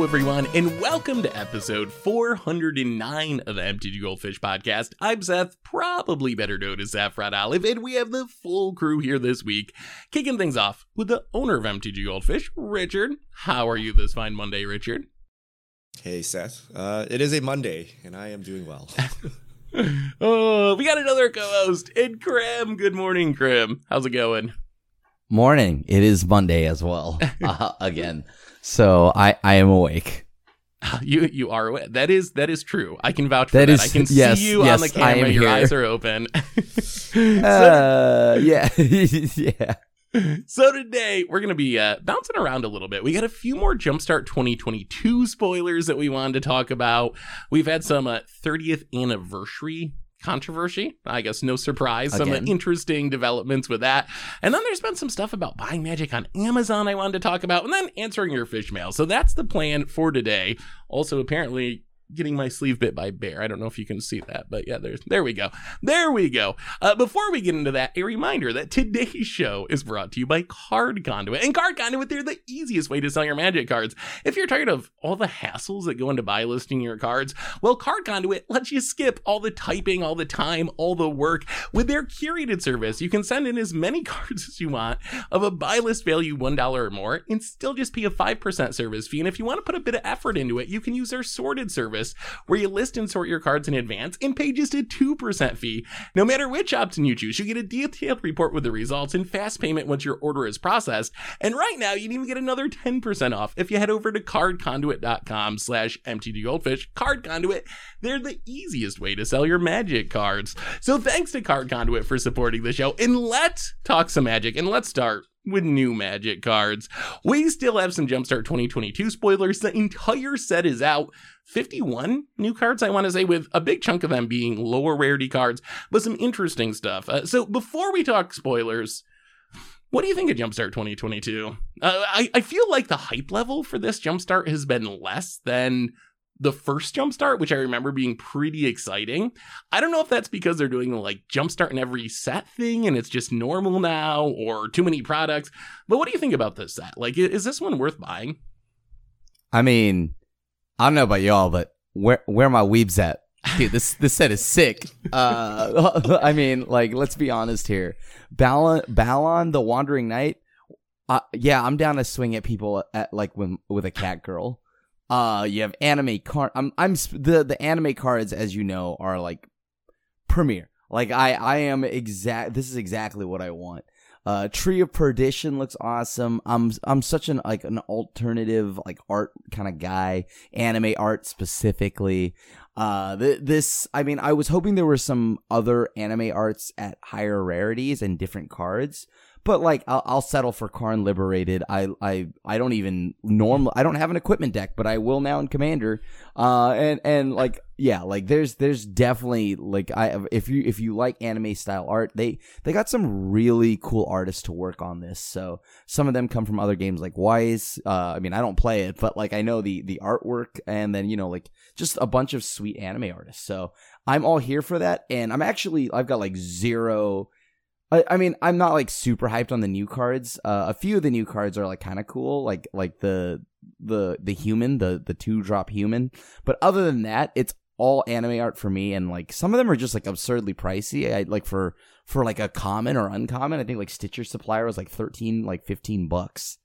Hello, everyone, and welcome to episode 409 of the MTG Goldfish podcast. I'm Seth, probably better known as Saffron Olive, and we have the full crew here this week, kicking things off with the owner of MTG Goldfish, Richard. How are you this fine Monday, Richard? Hey, Seth. Uh, it is a Monday, and I am doing well. oh, we got another co-host, and Crim. Good morning, Crim. How's it going? Morning. It is Monday as well. Uh, again. So I, I am awake. You you are awake. that is that is true. I can vouch for That that. is- I can yes, see you yes, on the camera. am Your here. eyes are open. Uh, yeah. yeah. so today we're gonna be uh, bouncing around a little bit. We got a few more Jumpstart 2022 spoilers that we wanted to talk about. We've had some uh, 30th anniversary controversy. I guess no surprise. Some uh, interesting developments with that. And then there's been some stuff about buying magic on Amazon I wanted to talk about, and then answering your fish mail. So that's the plan for today. Also, apparently. Getting my sleeve bit by bear. I don't know if you can see that, but yeah, there's there we go. There we go. Uh, before we get into that, a reminder that today's show is brought to you by Card Conduit. And Card Conduit, they're the easiest way to sell your magic cards. If you're tired of all the hassles that go into buy listing your cards, well, Card Conduit lets you skip all the typing, all the time, all the work. With their curated service, you can send in as many cards as you want of a buy list value $1 or more and still just pay a 5% service fee. And if you want to put a bit of effort into it, you can use their sorted service where you list and sort your cards in advance and pay just a 2% fee. No matter which option you choose, you get a detailed report with the results and fast payment once your order is processed. And right now, you can even get another 10% off if you head over to cardconduit.com slash mtggoldfish. Card Conduit, they're the easiest way to sell your magic cards. So thanks to Card Conduit for supporting the show. And let's talk some magic and let's start with new magic cards. We still have some Jumpstart 2022 spoilers. The entire set is out. 51 new cards, I want to say, with a big chunk of them being lower rarity cards, but some interesting stuff. Uh, so before we talk spoilers, what do you think of Jumpstart 2022? Uh, I, I feel like the hype level for this Jumpstart has been less than the first Jumpstart, which I remember being pretty exciting. I don't know if that's because they're doing the like Jumpstart in every set thing and it's just normal now or too many products. But what do you think about this set? Like, is this one worth buying? I mean, I don't know about y'all, but where where my weebs at? Dude, this this set is sick. Uh, I mean, like, let's be honest here. Balan, Balan, the Wandering Knight. Uh, yeah, I'm down to swing at people at like when with a cat girl. Uh, you have anime card. I'm I'm the the anime cards, as you know, are like premier. Like I I am exact. This is exactly what I want. Uh, Tree of Perdition looks awesome. I'm I'm such an like an alternative like art kind of guy, anime art specifically. Uh, th- this I mean I was hoping there were some other anime arts at higher rarities and different cards, but like I'll, I'll settle for Karn Liberated. I I I don't even normal. I don't have an equipment deck, but I will now in Commander. Uh, and and like yeah, like there's there's definitely like I if you if you like anime style art, they they got some really cool artists to work on this. So some of them come from other games like Weiss. Uh, I mean I don't play it, but like I know the the artwork, and then you know like just a bunch of sweet anime artists. So I'm all here for that, and I'm actually I've got like zero. I, I mean, I'm not like super hyped on the new cards. Uh, a few of the new cards are like kind of cool, like like the the the human, the the two drop human. But other than that, it's all anime art for me, and like some of them are just like absurdly pricey. I like for for like a common or uncommon. I think like Stitcher Supplier was like thirteen, like fifteen bucks.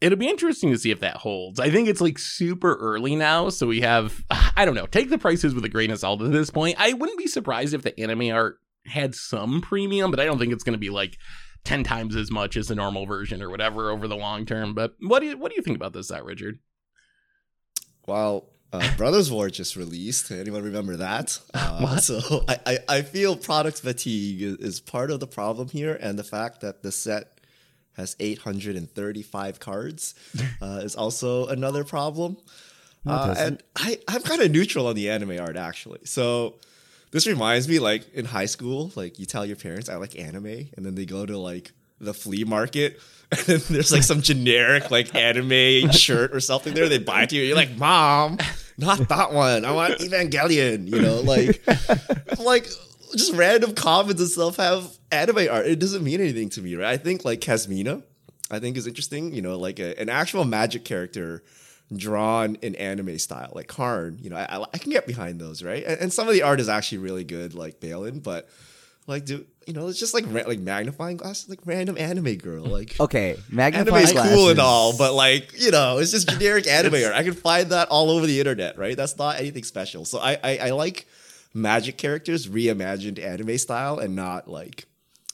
It'll be interesting to see if that holds. I think it's like super early now, so we have I don't know. Take the prices with a grain of salt at this point. I wouldn't be surprised if the anime art had some premium, but I don't think it's going to be like 10 times as much as the normal version or whatever over the long term. But what do you what do you think about this, that Richard? Well, uh, Brothers War just released. Anyone remember that? Uh? So I, I, I feel product fatigue is, is part of the problem here, and the fact that the set has 835 cards uh, is also another problem. Uh, and I, I'm kind of neutral on the anime art actually. So this reminds me, like in high school, like you tell your parents I like anime, and then they go to like the flea market, and then there's like some generic like anime shirt or something there. They buy it to you. You're like, Mom, not that one. I want Evangelion. You know, like like just random comments and stuff have anime art. It doesn't mean anything to me, right? I think like Kasmina, I think is interesting. You know, like a, an actual magic character drawn in anime style, like Karn. You know, I, I, can get behind those, right? And, and, some of the art is actually really good, like Balin, but like, do you know, it's just like ra- like magnifying glass, like random anime girl, like. Okay, magnifying Anime's cool and all, but like you know, it's just generic anime art. I can find that all over the internet, right? That's not anything special. So I, I I like magic characters reimagined anime style and not like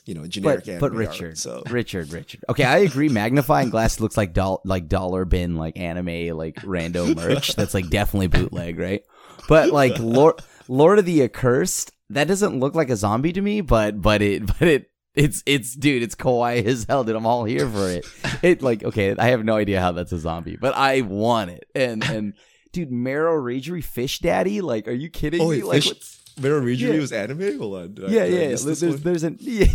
you know generic but, anime but art. Richard, So Richard, Richard. Okay, I agree. Magnifying glass looks like doll, like dollar bin, like anime, like rando merch. That's like definitely bootleg, right? But like Lord, Lord of the Accursed, that doesn't look like a zombie to me. But but it but it it's it's dude, it's kawaii as hell, dude. I'm all here for it. It like okay, I have no idea how that's a zombie, but I want it. And and dude, Merrow Reejerey, Fish Daddy, like, are you kidding Oh, me? like, Fish- what's- Merrow Reejerey Yeah. was anime. Hold on, I- yeah, yeah. There's, there's, one? there's an yeah.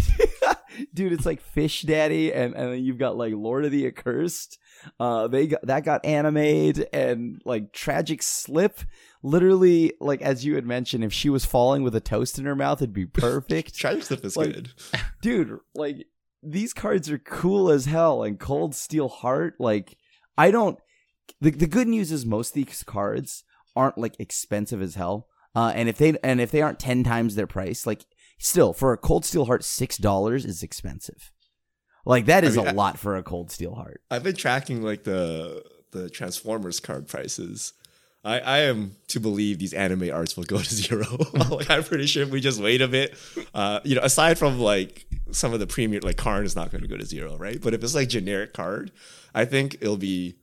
dude. It's like Fish Daddy, and and then you've got like Lord of the Accursed. Uh, they got that got animated and like Tragic Slip. Literally, like as you had mentioned, if she was falling with a toast in her mouth, it'd be perfect, Tragic Slip is like- good. dude. Like these cards are cool as hell, and Cold Steel Heart. Like I don't. The the good news is most of these cards aren't like expensive as hell. Uh, and if they and if they aren't ten times their price, like still for a cold steel heart, six dollars is expensive. Like that is I mean, a I- lot for a cold steel heart. I've been tracking like the the Transformers card prices. I, I am to believe these anime arts will go to zero. like I'm pretty sure if we just wait a bit, uh, you know, aside from like some of the premium, like Karn is not going to go to zero, right? But if it's like generic card, I think it'll be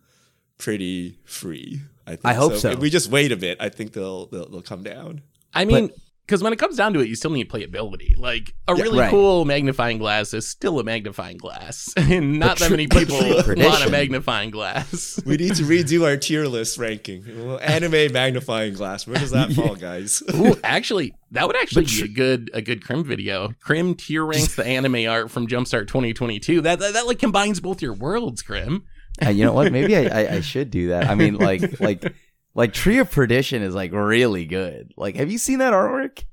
pretty free. I, think. I hope so. If we just wait a bit, I think they'll they'll, they'll come down. I mean, because when it comes down to it, you still need playability. Like a Yeah, really right. cool magnifying glass is still a magnifying glass, and not that many people true want a magnifying glass. We need to redo our tier list ranking. Well, anime magnifying glass. Where does that fall, guys? Ooh, actually, that would actually But be tr- a good a good Crim video. Crim tier ranks the anime art from Jumpstart 2022. That, that that like combines both your worlds, Crim. Uh, you know what? Maybe I, I, I should do that. I mean, like like like Tree of Perdition is like really good. Like, have you seen that artwork?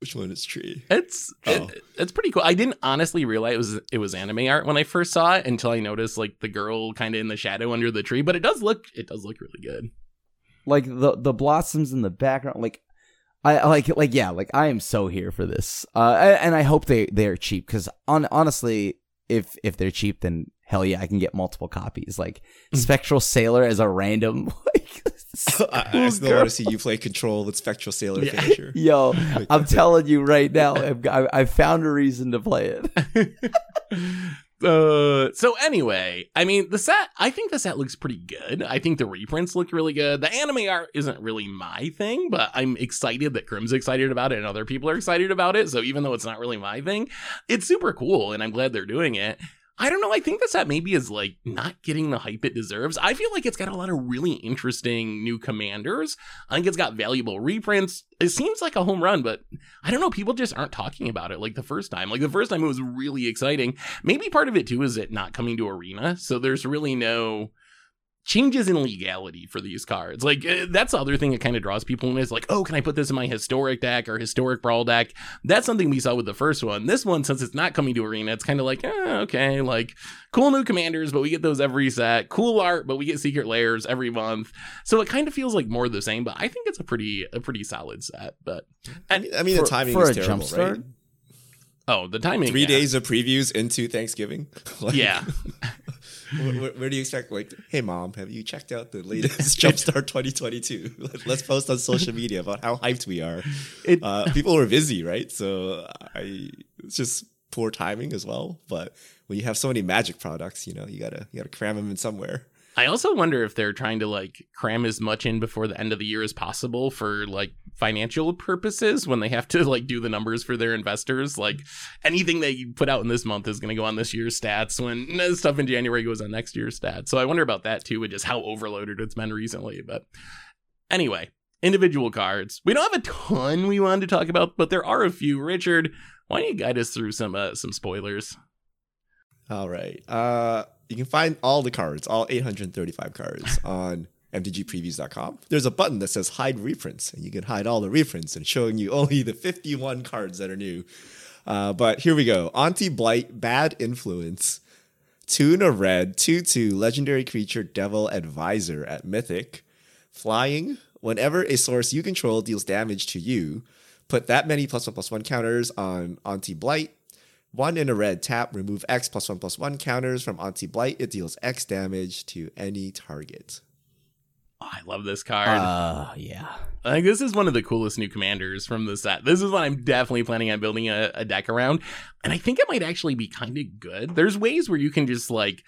Which one is tree? It's Oh. it, it's pretty cool. I didn't honestly realize it was it was anime art when I first saw it until I noticed like the girl kind of in the shadow under the tree. But it does look it does look really good. like the the blossoms in the background like I I like like yeah like I am so here for this uh and I hope they they're cheap because on honestly if if they're cheap then hell yeah I can get multiple copies like Spectral Sailor as a random like I, I cool still girl. want to see you play Control with Spectral Sailor Yeah. finisher. yo I'm telling you right now I've, I, I found a reason to play it Uh, so anyway, I mean the set. I think the set looks pretty good. I think the reprints look really good. The anime art isn't really my thing, but I'm excited that Crim's excited about it and other people are excited about it. So even though it's not really my thing, it's super cool, and I'm glad they're doing it. I don't know. I think the set maybe is like not getting the hype it deserves. I feel like it's got a lot of really interesting new commanders. I think it's got valuable reprints. It seems like a home run, but I don't know. People just aren't talking about it like the first time. Like the first time it was really exciting. Maybe part of it too is it not coming to Arena. So there's really no changes in legality for these cards. Like eh, that's the other thing that kind of draws people in is like, oh, can I put this in my historic deck or historic brawl deck? That's something we saw with the first one. This one, since it's not coming to Arena, it's kind of like, eh, okay, like cool new commanders, but we get those every set. Cool art, but we get secret layers every month. So it kind of feels like more of the same. But I think it's a pretty a pretty solid set. But I mean, I mean For- the timing for is a terrible, jumpstart? right? oh, the timing. Three yeah. days of previews into Thanksgiving. Like, Yeah. where, where- do you expect? Like, hey mom, have you checked out the latest Jumpstart 2022? Let- Let's post on social media about how hyped we are. It- Uh, people were busy, right? So I, it's just poor timing as well. But when you have so many magic products, you know, you gotta you gotta cram them in somewhere. I also wonder if they're trying to like cram as much in before the end of the year as possible for like financial purposes when they have to like do the numbers for their investors. Like anything they put out in this month is going to go on this year's stats when stuff in January goes on next year's stats. So I wonder about that too, with just how overloaded it's been recently. But anyway, individual cards. We don't have a ton we wanted to talk about, but there are a few. Richard, why don't you guide us through some uh, some spoilers? All right. Uh, you can find all the cards, all 835 cards, on mtgpreviews.com. There's a button that says hide reprints, and you can hide all the reprints and showing you only the 51 cards that are new. Uh, but here we go. Auntie Blight, Bad Influence. Tuna red, 2 2, legendary creature Devil Advisor at Mythic. Flying, whenever a source you control deals damage to you, put that many plus one plus one counters on Auntie Blight. One in a red, tap, remove X plus one plus one counters from Auntie Blight. It deals X damage to any target. Oh, I love this card. Uh, yeah. I think this is one of the coolest new commanders from the set. This is one I'm definitely planning on building a, a deck around. And I think it might actually be kind of good. There's ways where you can just like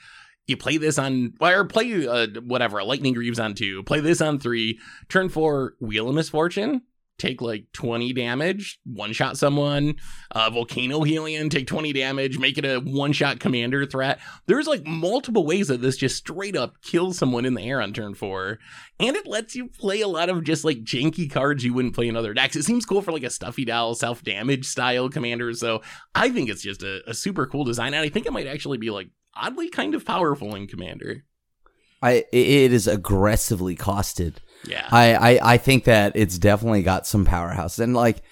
you play this on or play uh, whatever a lightning greaves on two play this on three turn four wheel of misfortune take like 20 damage one shot someone uh, volcano hellion take 20 damage make it a one shot commander threat there's like multiple ways that this just straight up kills someone in the air on turn four and it lets you play a lot of just like janky cards you wouldn't play in other decks it seems cool for like a stuffy doll self damage style commander so i think it's just a, a super cool design and i think it might actually be like oddly kind of powerful in Commander. I it is aggressively costed. Yeah. I, I I think that it's definitely got some powerhouse and like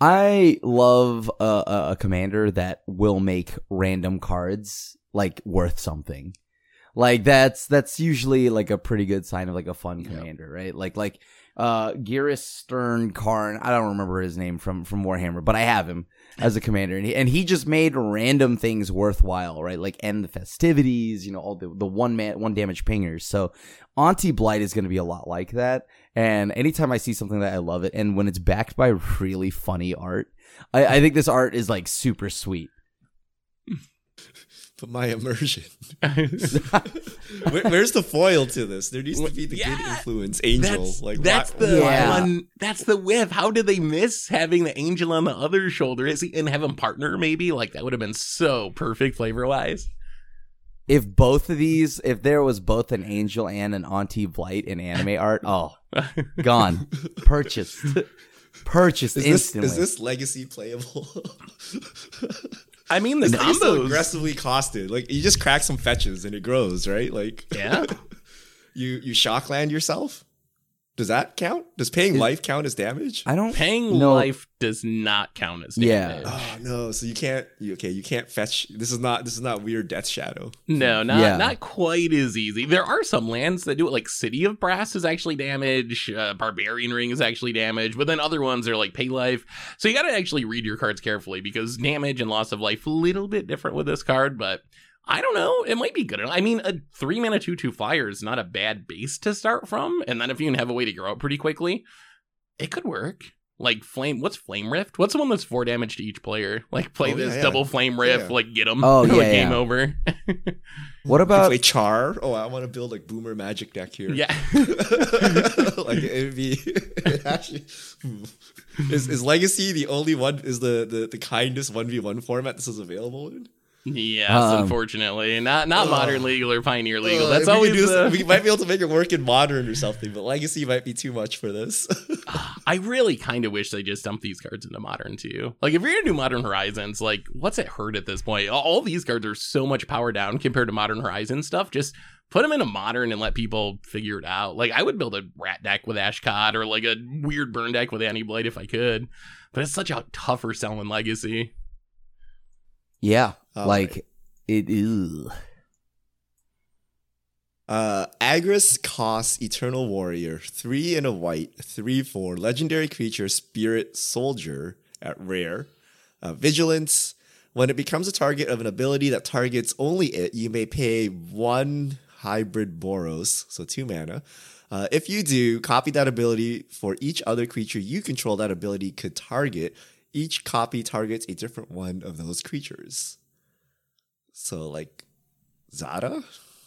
I love a, a, commander that will make random cards like worth something. Like that's that's usually like a pretty good sign of like a fun commander, right? Like like uh Ghyrson Starn Karn, I don't remember his name from from Warhammer, but I have him as a commander, and he, and he just made random things worthwhile, right? Like end the festivities, you know, all the the one man one damage pingers. So Auntie Blight is going to be a lot like that. And anytime I see something that I love it, and when it's backed by really funny art, I, I think this art is like super sweet. But my immersion. Where, where's the foil to this? There needs to be the good influence angel. That's, like that's why- the Yeah. one. That's the whiff. How did they miss having the angel on the other shoulder? Is he and have him partner? Maybe like that would have been so perfect flavor wise. If both of these, if there was both an angel and an Auntie Blight in anime art, oh, gone, purchased, purchased Is this, instantly. is this legacy playable? I mean the It's not so aggressively costed. Like you just crack some fetches and it grows, right? Like Yeah. you you shock land yourself. Does that count? Does paying life count as damage? I don't Paying No. life does not count as Yeah. damage. Oh no! So you can't. You, okay, you can't fetch. This is not. This is not weird Death Shadow. No, not Yeah. not quite as easy. There are some lands that do it, like City of Brass is actually damage, uh, Barbarian Ring is actually damage, but then other ones are like Pay Life. So you got to actually read your cards carefully because damage and loss of life a little bit different with this card, but. I don't know. It might be good. I mean, a three mana two two flyer is not a bad base to start from, and then if you can have a way to grow up pretty quickly, it could work. Like flame, what's flame rift? What's the one that's four damage to each player? Like play Oh, this yeah, yeah. double flame rift, Yeah. like get them. Oh, like yeah, game over. What about play Char. Oh, I want to build like Boomer Magic deck here. yeah. like it'd be it actually. Is, is Legacy the only one? Is the the, the kindest one v one format this is available in? Yes, Um, unfortunately, not not Ugh. modern legal or pioneer legal. Uh, That's all we do we might be able to make it work in modern or something, but Legacy might be too much for this. I really kind of wish they just dumped these cards into modern too. Like if you're gonna do Modern Horizons, like what's it hurt at this point? All- All these cards are so much power down compared to Modern Horizon stuff. Just put them in a modern and let people figure it out. Like I would build a rat deck with Ashcoat or like a weird burn deck with Auntie Blight if I could, but it's such a tougher selling legacy. yeah, All like it is. Uh, Agrus Kos Eternal Warrior, three and a white, three four, legendary creature, Spirit Soldier at rare. Uh, vigilance. When it becomes a target of an ability that targets only it, you may pay one hybrid Boros, so two mana. Uh, if you do, copy that ability for each other creature you control that ability could target. Each copy targets a different one of those creatures. So, like, Zada?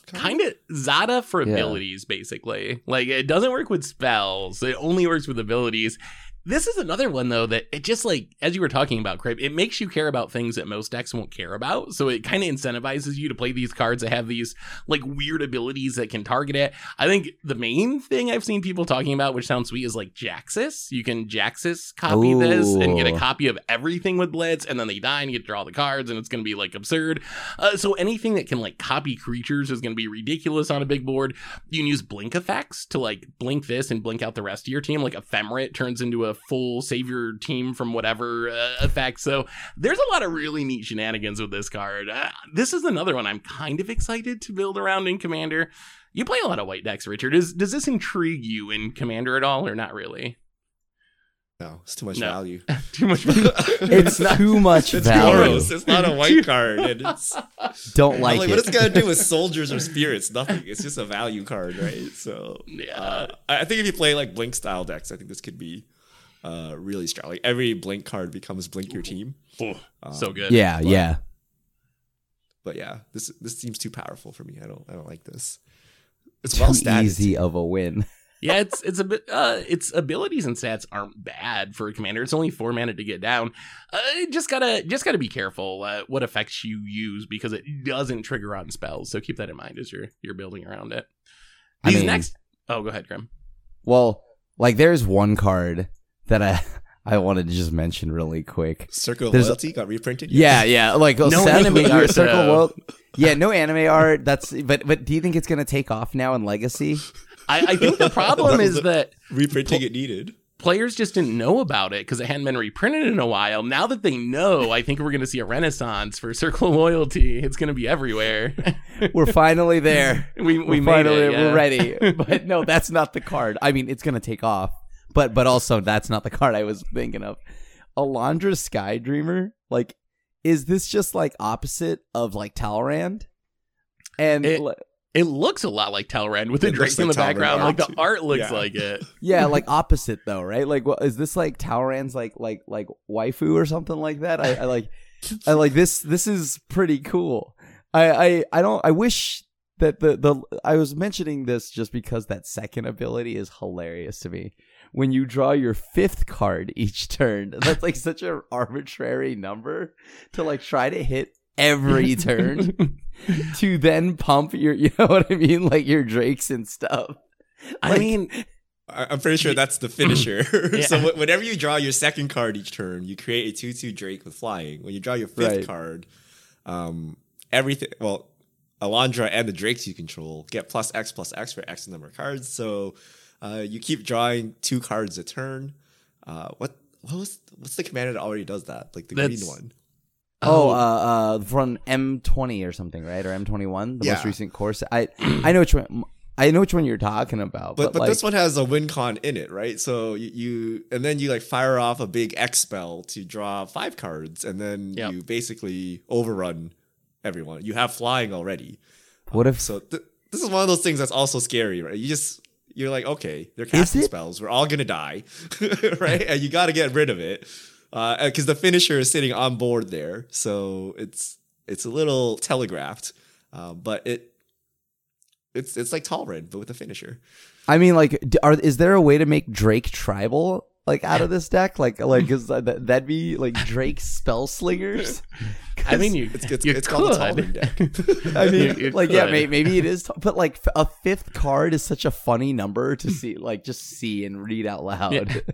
kind of Zada for Yeah. abilities, basically. Like it doesn't work with spells; it only works with abilities. This is another one though that it just like as you were talking about, Craig, it makes you care about things that most decks won't care about. So it kind of incentivizes you to play these cards that have these like weird abilities that can target it. I think the main thing I've seen people talking about, which sounds sweet, is like Jaxis. You can Jaxis copy this and get a copy of everything with Blitz, and then they die and you get to draw the cards, and it's going to be like absurd. Uh, so anything that can like copy creatures is going to be ridiculous on a big board. You can use blink effects to like blink this and blink out the rest of your team. Like Ephemerate turns into a a full save your team from whatever uh, effect. So there's a lot of really neat shenanigans with this card. Uh, this is another one I'm kind of excited to build around in Commander. You play a lot of white decks, Richard. Is, does this intrigue you in Commander at all, or not really? No, it's too much No. value. Too much. It's too much It's value. gross. It's not a white card. And it's Don't like, like, it. what it's gonna do with soldiers or spirits? Nothing. It's just a value card, right? So Yeah. uh, I I think if you play like blink style decks, I think this could be uh, really strong. Like every blink card becomes blink your team. Oh, so good. yeah, But- yeah. But yeah, this this seems too powerful for me. I don't I don't like this. It's Too well statted. easy of a win. yeah, it's it's a bit uh its abilities and stats aren't bad for a commander. It's only four mana to get down. Uh, just gotta just gotta be careful uh, what effects you use because it doesn't trigger on spells. So keep that in mind as you're you're building around it. I These mean- next. Oh, go ahead, Crim. Well, like there's one card that I I wanted to just mention really quick. Circle of There's- Loyalty got reprinted. Yeah, yeah. Like No no anime anime art, art, Circle though. World. Yeah, no anime art. That's but but do you think it's gonna take off now in Legacy? I, I think the problem is that reprinting it needed. players just didn't know about it because it hadn't been reprinted in a while. Now that they know, I think we're going to see a renaissance for Circle of Loyalty. It's going to be everywhere. We're finally there. we we We're made finally it. yeah. we're ready. But no, that's not the card. I mean, it's gonna take off. But but also that's not the card I was thinking of. Alandra Sky Dreamer. Like, is this just like opposite of like Talrand? And It- li- It looks a lot like Talrand with the It looks Drake in the Talrand background. Like the art looks Yeah. like it. yeah, like opposite though, right? Like, what is this like Talrand's like like like waifu or something like that? I, I like, I like this. This is pretty cool. I I I don't. I wish that the the I was mentioning this just because that second ability is hilarious to me. When you draw your fifth card each turn, that's like such an arbitrary number to like try to hit every turn to then pump your, you know what I mean, like your drakes and stuff. I mean, I- I'm pretty sure that's the finisher. so Yeah. wh- whenever you draw your second card each turn, you create a two-two Drake with flying. When you draw your fifth Right. card, um, everything well, Alandra and the Drakes you control get plus X plus X for X number of cards. So uh, you keep drawing two cards a turn. Uh, what what was what's the commander that already does that? Like the green That's- one. Oh, uh, uh, from M twenty or something, right? Or M twenty one, the most recent course. I I know which one. I know which one you're talking about, But but, but like, this one has a win con in it, right? So you, you and then you like fire off a big X spell to draw five cards, and then Yep. you basically overrun everyone. You have flying already, what if so th- this is one of those things that's also scary, right? You just you're like, okay, they're casting spells. We're all gonna die, right? And you got to get rid of it because the finisher is sitting on board there. So it's it's a little telegraphed, uh, but it it's it's like Talrand, but with a finisher. I mean, like, are is there a way to make Drake tribal like out of this deck? Like, like is that that'd be like Drake spell slingers? I mean, you, It's it's, you it's called the could. Deck. I mean, You- you like, yeah, could. may, maybe it is, t- but like a fifth card is such a funny number to see, like, just see and read out loud. Yeah.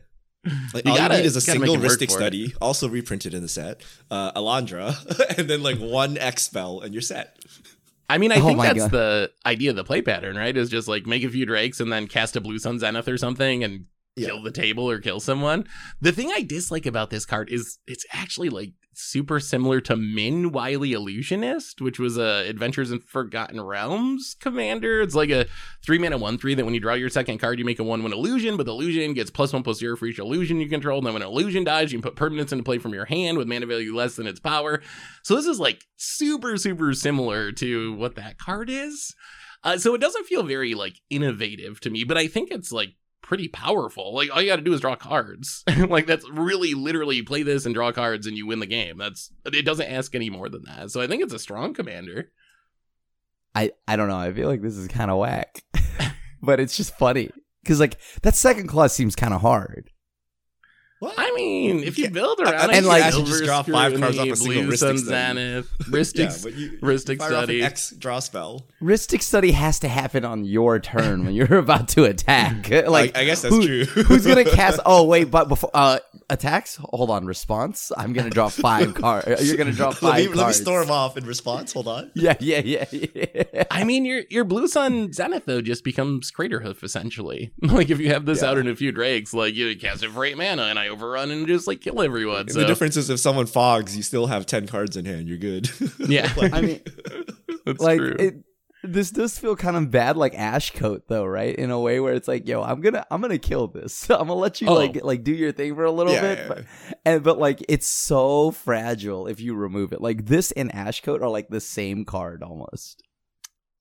Like, You all gotta- you need is a gotta make single it work Rhystic for it. study, also reprinted in the set, uh, Alandra, and then like one X spell, and you're set. I mean, I Oh think that's God. the idea of the play pattern, right? Is just like make a few drakes and then cast a blue sun zenith or something and Yeah. kill the table or kill someone. The thing I dislike about this card is it's actually like super similar to Minn Wily Illusionist, which was a Adventures in Forgotten Realms commander. It's like a three mana one three that when you draw your second card, you make a one one illusion, but the illusion gets plus one plus zero for each illusion you control. And then when an illusion dies, you can put permanents into play from your hand with mana value less than its power. So this is like super, super similar to what that card is. Uh, so it doesn't feel very like innovative to me, but I think it's like pretty powerful. Like all you got to do is draw cards. like that's really literally play this and draw cards and you win the game. That's it doesn't ask any more than that. So I think it's a strong commander. I I don't know. I feel like this is kind of whack, but it's just funny because like that second clause seems kind of hard. What? I mean, if you can't- build I- I around think it, you like actually just draw five cards off a single Blue Rhystic Sun Study. Zenith, Rhystic, yeah, but you, Rhystic off an Study. X draw spell. Rhystic study has to happen on your turn when you're about to attack. Like I, I guess that's who- true. Who's gonna cast? Oh wait, but before uh, attacks. Hold on, response. I'm gonna draw five cards. You're gonna draw five let me, cards. let me store them off in response. Hold on. Yeah, yeah, yeah, yeah. I mean, your your Blue Sun Zenith though just becomes Craterhoof essentially. like if you have this Yeah. out in a few drakes, like you cast it for eight mana and I overrun and just like kill everyone. So the difference is if someone fogs, you still have ten cards in hand. You're good. Yeah. Like- I mean, that's like true. it. This does feel kind of bad, like Ashcoat, though, right? In a way where it's like, yo, I'm gonna, I'm gonna kill this. I'm gonna let you Oh. like, like do your thing for a little Yeah, bit, yeah, but, and but like, it's so fragile if you remove it. Like this and Ashcoat are like the same card almost.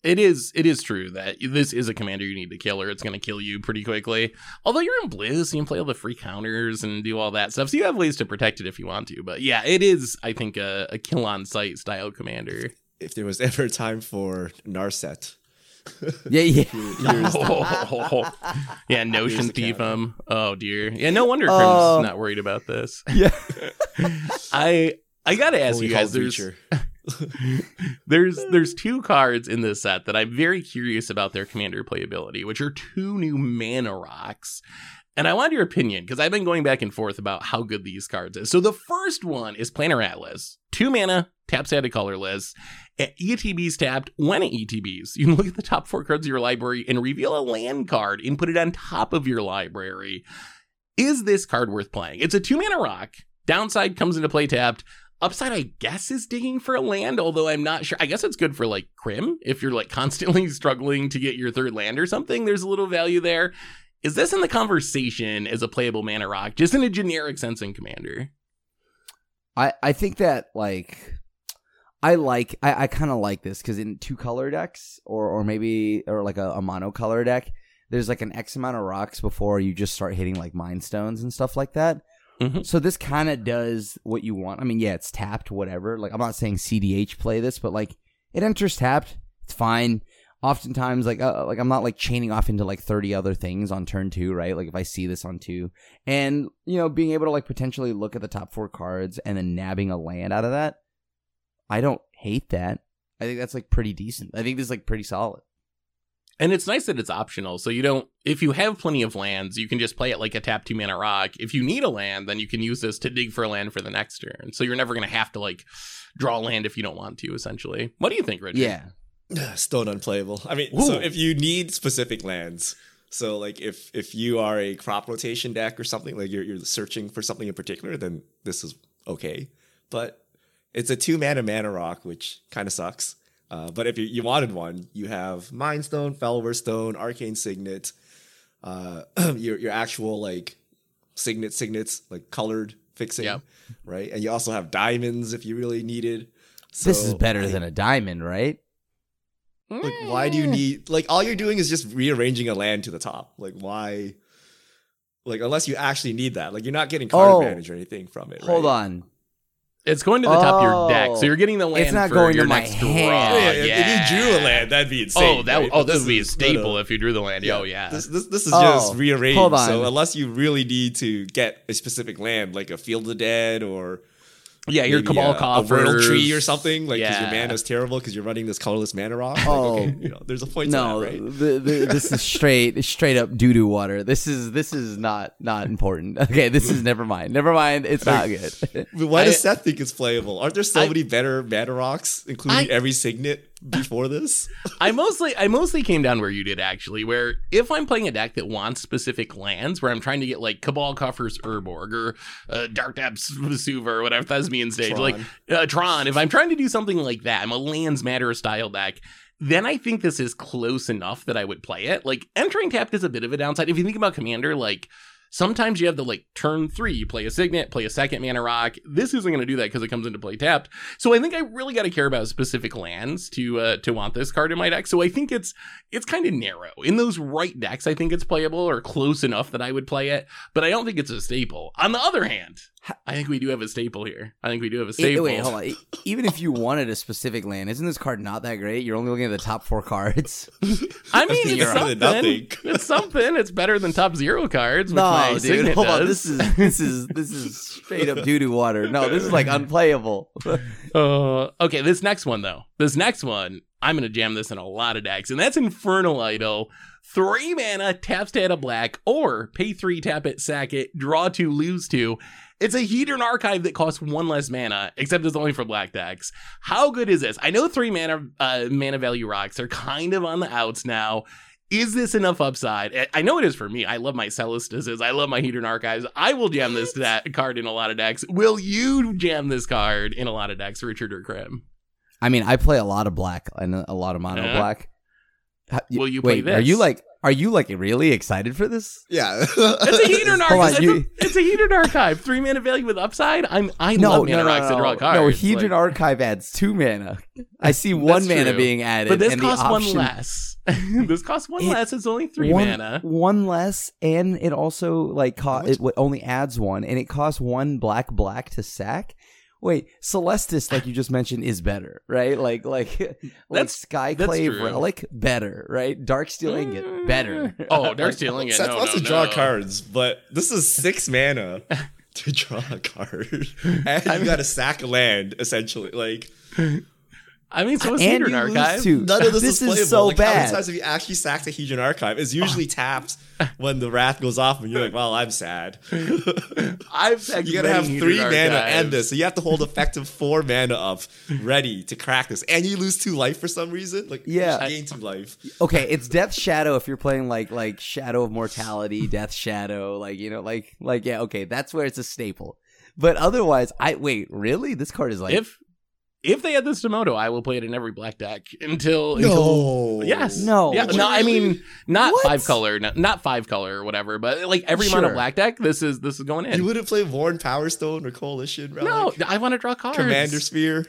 It is it is true that this is a commander you need to kill or it's going to kill you pretty quickly. Although you're in Blizz, you can play all the free counters and do all that stuff, so you have ways to protect it if you want to. But yeah, it is I think a, a kill on sight style commander. if there was ever time for Narset, Yeah, yeah. here's the- yeah, Notion the thief him. Oh dear. Yeah, no wonder Crim's Oh. not worried about this. yeah. I I gotta ask Holy you guys. Hell There's creature. there's there's two cards in this set that I'm very curious about their commander playability, which are two new mana rocks. And I want your opinion because I've been going back and forth about how good these cards is. So the first one is Planar Atlas, two mana, taps added colorless. At ETBs tapped, when it ETBs, you can look at the top four cards of your library and reveal a land card and put it on top of your library. Is this card worth playing? It's a two mana rock. Downside comes into play tapped. Upside, I guess, is digging for land, although I'm not sure. I guess it's good for like Crim. If you're like constantly struggling to get your third land or something, there's a little value there. Is this in the conversation as a playable mana rock, just in a generic sense in Commander? I I think that like I like I, I kind of like this because in two color decks or or maybe or like a, a mono color deck, there's like an X amount of rocks before you just start hitting like mind stones and stuff like that. Mhm. So this kind of does what you want. I mean, yeah, it's tapped, whatever. Like I'm not saying CDH play this, but like it enters tapped. It's fine. Oftentimes, like uh, like I'm not like chaining off into like 30 other things on turn two, right? Like if I see this on two, and you know, being able to like potentially look at the top four cards and then nabbing a land out of that, I don't hate that. I think that's like pretty decent. I think this is like pretty solid. And it's nice that it's optional. So you don't, if you have plenty of lands, you can just play it like a tap two mana rock. If you need a land, then you can use this to dig for a land for the next turn. So you're never going to have to like draw land if you don't want to, essentially. What do you think, Richard? Yeah. Stone unplayable. I mean, so if you need specific lands, so like if if you are a crop rotation deck or something, like you're you're searching for something in particular, then this is okay. But it's a two mana mana rock, which kind of sucks. Uh, but if you, you wanted one, you have Mind Stone, Fellwar Stone, Arcane Signet, uh, your your actual like signet signets, like colored fixing, Yep. right? And you also have diamonds if you really needed. this is better I- than a diamond, right? like, why do you need like all you're doing is just rearranging a land to the top? Like, why? Like, unless you actually need that, like you're not getting card Oh. advantage or anything from it. Hold right? on. It's going to the top of your deck. So Oh. you're getting the land It's not for going to your my next hand. draw. Yeah, if- yeah. if you drew a land, that'd be insane. Oh, that right? oh, But that would be a is- no, no. staple if you drew the land. Oh, yeah. This, this, this is Oh, just rearranged. hold on. So unless you really need to get a specific land, like a Field of Dead or yeah, your maybe Cabal a, a coffers. World Tree or something, like because Yeah. your mana is terrible because you're running this colorless mana rock. Like, Oh. okay, you know, there's a point No, to that, right? the, the, this is straight straight up doo doo water. This is this is not not important. Okay, this is never mind. Never mind. It's not good. But why I- does Seth think it's playable? Aren't there so I- many better mana rocks, including I- every signet before this? I mostly I mostly came down where you did actually, where if I'm playing a deck that wants specific lands, where I'm trying to get like Cabal Coffers Urborg or uh, Dark Depths Vesuva or whatever Thespian stage, Tron. like uh, Tron, if I'm trying to do something like that, I'm a lands matter style deck. Then I think this is close enough that I would play it. Like entering tapped is a bit of a downside. If you think about Commander, like sometimes you have the like turn three, you play a signet, play a second mana rock. This isn't going to do that because it comes into play tapped. So I think I really got to care about specific lands to uh, to want this card in my deck. So I think it's it's kind of narrow in those right decks. I think it's playable or close enough that I would play it, but I don't think it's a staple. On the other hand, I think we do have a staple here. I think we do have a staple. wait, hold on. Even if you wanted a specific land, isn't this card not that great? You're only looking at the top four cards. I mean, it's something. it's something. It's better than top zero cards. Which no, my dude. Signet Hold on. This is this is this is straight up doo doo water. No, this is like unplayable. Uh, okay, this next one though. This next one, I'm gonna jam this in a lot of decks, and that's Infernal Idol. Three mana, taps to add a black, or pay three, tap it, sack it, draw two, lose two. It's a Hedron Archive that costs one less mana, except it's only for black decks. How good is this? I know three mana uh, mana value rocks are kind of on the outs now. Is this enough upside? I- I know it is for me. I love my Celestus's. I love my Hedron Archives. I will jam this that card in a lot of decks. Will you jam this card in a lot of decks, Richard or Krim? I mean, I play a lot of black and a lot of mono Yeah. black. Ha- y- Will you play wait, Are you like are you like really excited for this? Yeah. It's a Hedron Hold on, Archive. you- It's, a, it's a Hedron Archive. Three mana value with upside. I'm I love mana rocks to draw cards. No, Hedron Like, Archive adds two mana. I see one That's mana true. being added, but this and costs the one less. this costs one It- less. It's only three one, mana. one less, and it also like co- it only adds one, and it costs one black black to sack. Wait, Celestus, like you just mentioned, is better, right? Like like like That's- Skyclave true. Relic, better, right? Darksteel Ingot, mm. better. Oh, Darksteel Ingot. Seth no, wants no, to draw no. cards, but this is six mana to draw a card, and you got to sack a land essentially. Like I mean, so is and Hedron you Archive. too. none of this, this is playable. so like, How bad. many times have you actually sacked a Hedron Archive? It's usually tapped when the wrath goes off, and you're like, "Well, I'm sad." I've sacked You gotta many have Hedron three mana and Archives. this, so you have to hold effective four mana up, ready to crack this, and you lose two life for some reason. Like, Yeah. should gain two life. Okay, it's Death Shadow if you're playing like like Shadow of Mortality, Death Shadow, like you know, like like yeah, okay, that's where it's a staple. But otherwise, I wait, really? This card is like If if they had this Tomoto, I will play it in every black deck until until Yes. No. Yeah. No. I mean, not What? five color, no- not five color or whatever, but like every mono Sure. black deck, this is this is going in. You wouldn't play Worn Powerstone or Coalition Relic? no, I want to draw cards. Commander Sphere.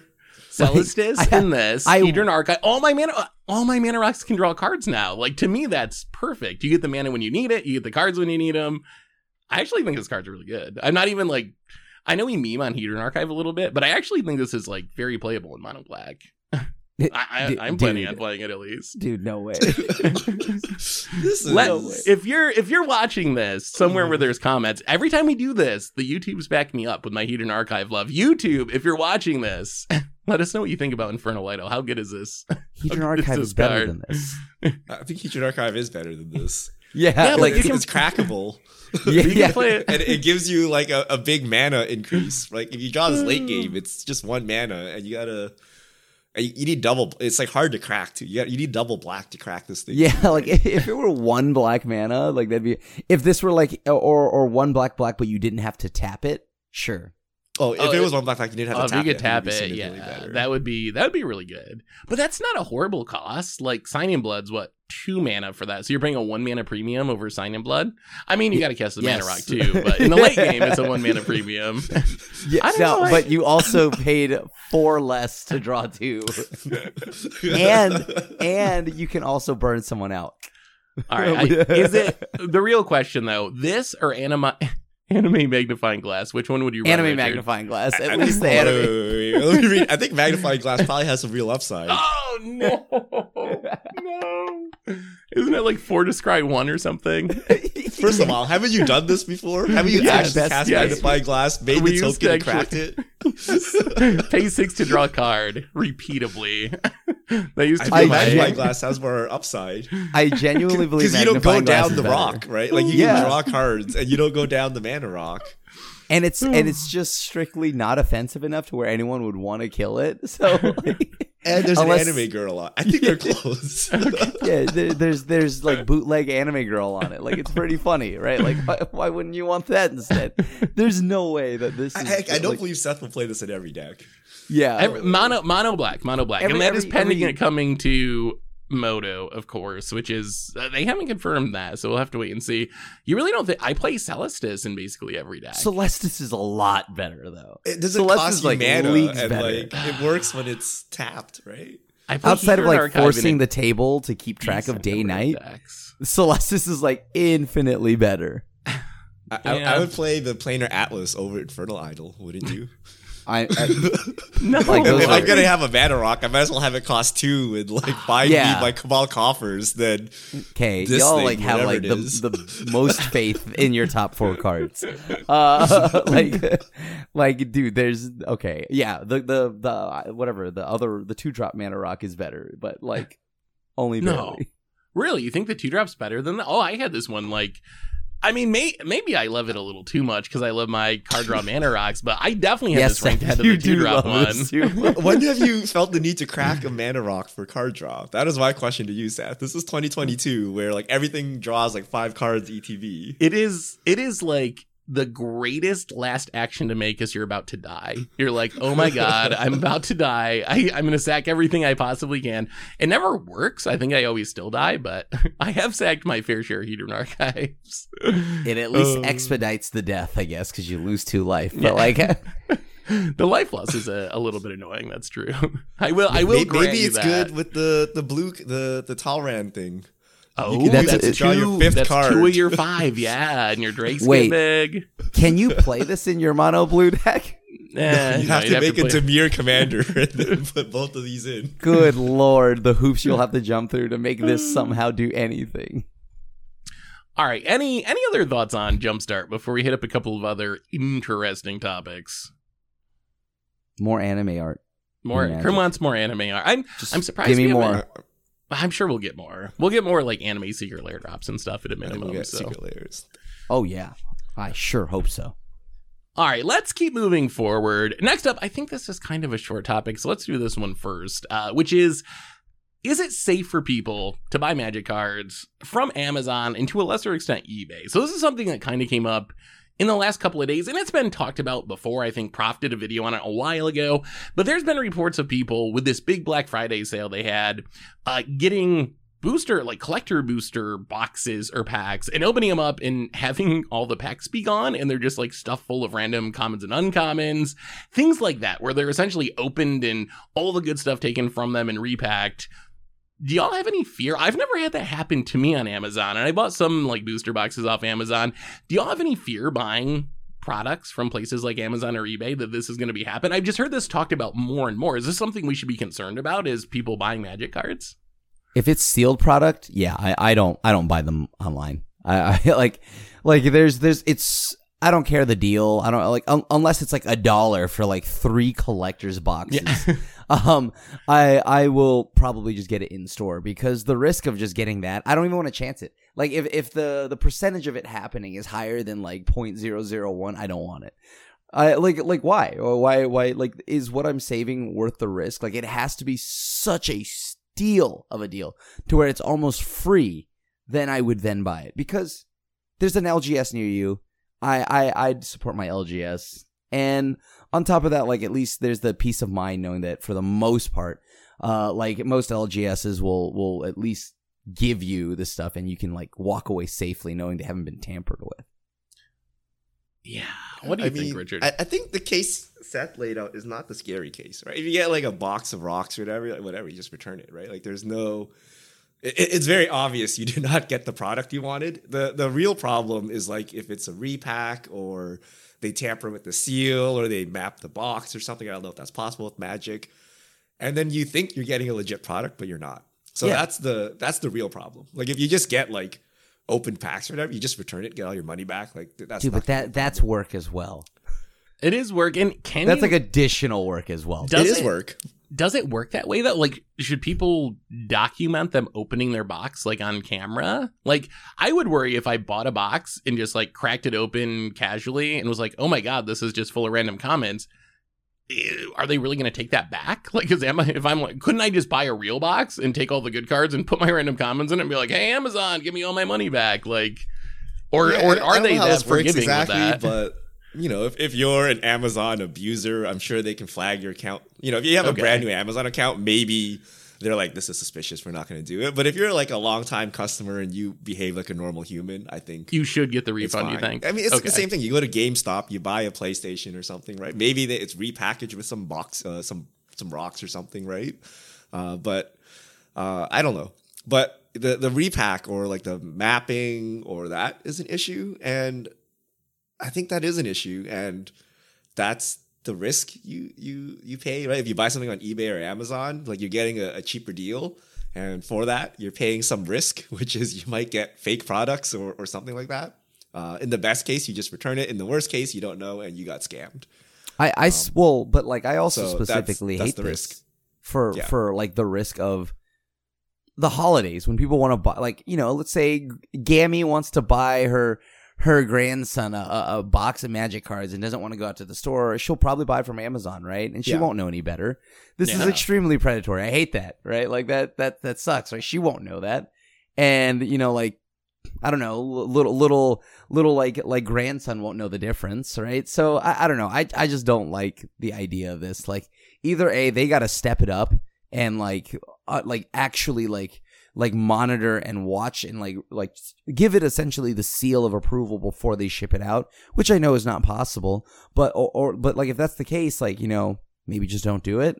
Celestus I- in this. I- Hedron Archive. All my mana, all my mana rocks can draw cards now. Like to me, that's perfect. You get the mana when you need it. You get the cards when you need them. I actually think this card's are really good. I'm not even like. I know we meme on Hedron Archive a little bit, but I actually think this is like very playable in mono black. I, I, I'm planning dude. on playing it at least. dude, no way. this is Let, way. if you're if you're watching this somewhere where there's comments, every time we do this, the YouTube's back me up with my Hedron Archive love. YouTube, if you're watching this, let us know what you think about Infernal Idol. How good is this? Hedron Archive this is better card. than this. I think Hedron Archive is better than this. Yeah, Yeah, like you can- it's crackable. yeah, You can play it. and it gives you like a, a big mana increase. Like if you draw this late game, mm. it's just one mana, and you gotta. You need double. It's like hard to crack too. You got, you need double black to crack this thing. Yeah, like if if it were one black mana, like that'd be. If this were like or or one black black, but you didn't have to tap it, sure. Oh, if Oh, it was one black black, you didn't Oh, have if to you tap could tap would be it, yeah, that would be that would be really good. But that's not a horrible cost. Like Sign in Blood's what two mana for that, so you're paying a one mana premium over Sign in Blood. I mean, you got to cast the mana rock too, but in the late game, it's a one mana premium. Yeah, I don't no, know, I- but you also paid four less to draw two, and and you can also burn someone out. All right, I, is it the real question though? This or anima, anime magnifying glass? Which one would you? run, Anime Richard? magnifying glass, at I least think- the wait, anime. wait, wait, wait. Let me read. I think magnifying glass probably has some real upside. Oh no, no! Isn't it like four to scry one or something? First of all, haven't you done this before? Haven't you Yes, actually cast yes. magnifying glass, made We the used to token, and cracked it? Pay six to draw a card repeatedly. that used to I be think I- magnifying I- glass has more upside I genuinely believe because you don't go down the better. rock, right? Like you Yeah. can draw cards and you don't go down the mana rock. and it's and it's just strictly not offensive enough to where anyone would want to kill it. So like, And there's Unless- an anime girl on. I think they're close. yeah, there, there's there's like bootleg anime girl on it. Like it's pretty funny, right? Like why, why wouldn't you want that instead? There's no way that this is. I, I don't like, believe Seth will play this in every deck. Yeah, Every, mono mono black mono black, Every- and that is every- pending every- it coming to Moto, of course, which is uh, they haven't confirmed that, so we'll have to wait and see. You really don't think I play Celestus in basically every deck? Celestus is a lot better though. It doesn't Celeste cost you like, mana, leagues and better. like it works when it's tapped, right? I play Outside of like forcing the table to keep track of day night, decks. Celestus is like infinitely better. I, I, I would play the planar Atlas over Infernal Idol, wouldn't you? I, I No, Like those if are- I'm gonna have a mana rock, I might as well have it cost two and like buy Yeah. me my Cabal coffers. Then okay, This y'all thing, like have like the, the most faith in your top four cards. Uh, like, like, dude, there's okay, yeah, the the the whatever the other the two drop mana rock is better, but like only No. Really? You think the two drop's better than the? Oh, I had this one like. I mean, may, maybe I love it a little too much because I love my card draw mana rocks, but I definitely have this ranked ahead of the two do drop love one. when have you felt the need to crack a mana rock for card draw? That is my question to you, Seth. This is 2022, where like everything draws like five cards ETB. It is. It is like the greatest last action to make as you're about to die. You're like, oh my god, I'm about to die. I, I'm gonna sack everything I possibly can. It never works. I think I always still die, but I have sacked my fair share of Hedron archives. It at least Um, expedites the death, I guess, because you lose two life. But Yeah. like, the life loss is a, a little bit annoying. That's true. I will. I will. Maybe, maybe it's that. good with the the blue the the Talrand thing. Oh, You can do that's, that to draw your two. fifth that's card. two of your five. Yeah, and your drakes Wait. get big. can you play this in your mono blue deck? Eh, you no, have you'd to make play- a Dimir commander and then put both of these in. Good lord, the hoops you'll have to jump through to make this somehow do anything. All right. Any any other thoughts on Jumpstart before we hit up a couple of other interesting topics? More anime art. More. Magic. Crim wants more anime art. I'm Just I'm surprised. Give me we more. haven't- I'm sure we'll get more. We'll get more like anime secret lair drops and stuff at a minimum. we'll get so. secret lairs. Oh yeah, I sure hope so. All right, let's keep moving forward. Next up, I think this is kind of a short topic, so let's do this one first, uh, which is Is it safe for people to buy magic cards from Amazon and to a lesser extent eBay? So, this is something that kind of came up in the last couple of days, and it's been talked about before. I think Prof did a video on it a while ago, but there's been reports of people with this big Black Friday sale they had uh, getting booster like collector booster boxes or packs and opening them up and having all the packs be gone and they're just like stuff full of random commons and uncommons things like that where they're essentially opened and all the good stuff taken from them and repacked do y'all have any fear i've never had that happen to me on amazon and i bought some like booster boxes off amazon do y'all have any fear buying products from places like amazon or ebay that this is going to be happen i've just heard this talked about more and more is this something we should be concerned about is people buying magic cards If it's sealed product, yeah, I, I don't I don't buy them online. I, I like like there's there's it's I don't care the deal. I don't like un- unless it's like a dollar for like three collectors boxes. um, I I will probably just get it in store because the risk of just getting that, I don't even want to chance it. Like if if the the percentage of it happening is higher than like 0.001, I don't want it. I like like why or why why like is what I'm saving worth the risk? Like it has to be such a steal of a deal to where it's almost free. Then I would then buy it because there's an LGS near you. I I I'd support my LGS, and on top of that, like at least there's the peace of mind knowing that for the most part, uh, like most LGSs will will at least give you the stuff, and you can like walk away safely knowing they haven't been tampered with. yeah what do you I think mean, richard I, I think the case Seth laid out is not the scary case, right? If you get like a box of rocks or whatever, like whatever, you just return it, right? Like there's no. It, it's very obvious you do not get the product you wanted. the The real problem is like if it's a repack or they tamper with the seal or they map the box or something. I don't know if that's possible with Magic, and then you think you're getting a legit product, but you're not. So Yeah. that's the that's the real problem. Like if you just get like open packs or whatever, you just return it, get all your money back. Like that's Dude, but gonna be a that that's work as well. It is work, and can That's you, like additional work as well. Does it is it- work. Does it work that way though? Like, should people document them opening their box like on camera? Like, I would worry if I bought a box and just like cracked it open casually and was like, "Oh my god, this is just full of random commons." Eh, are they really going to take that back? Like, is am I, if I'm like, couldn't I just buy a real box and take all the good cards and put my random commons in it and be like, "Hey, Amazon, give me all my money back"? Like, or Yeah, or are they that forgiving with that? But you know, if, if you're an Amazon abuser, I'm sure they can flag your account. You know, if you have Okay. a brand new Amazon account, maybe they're like, "This is suspicious. We're not going to do it." But if you're like a longtime customer and you behave like a normal human, I think you should get the refund. You think? I mean, it's Okay. the same thing. You go to GameStop, you buy a PlayStation or something, right? Maybe they, it's repackaged with some box, uh, some some rocks or something, right? Uh, but uh, I don't know. But the the repack or like the mapping or that is an issue, and I think that is an issue, and that's the risk you you you pay, right? If you buy something on eBay or Amazon, like you're getting a, a cheaper deal, and for that you're paying some risk, which is you might get fake products or or something like that. Uh, in the best case, you just return it. In the worst case, you don't know and you got scammed. I, I s- well, but like I also Um, so that's- specifically that's hate the this risk. for Yeah. for like the risk of the holidays when people want to buy like you know let's say Gammy wants to buy her her grandson a, a, box of magic cards and doesn't want to go out to the store she'll probably buy it from Amazon right and she Yeah. won't know any better this is extremely predatory I hate that right like that that that sucks right she won't know that and you know like I don't know, little little little like like grandson won't know the difference, right? So I, I don't know. I I just don't like the idea of this. Like either a they got to step it up and like uh, like actually like like monitor and watch and like like give it essentially the seal of approval before they ship it out, which I know is not possible. But or, or but like if that's the case, like you know maybe just don't do it.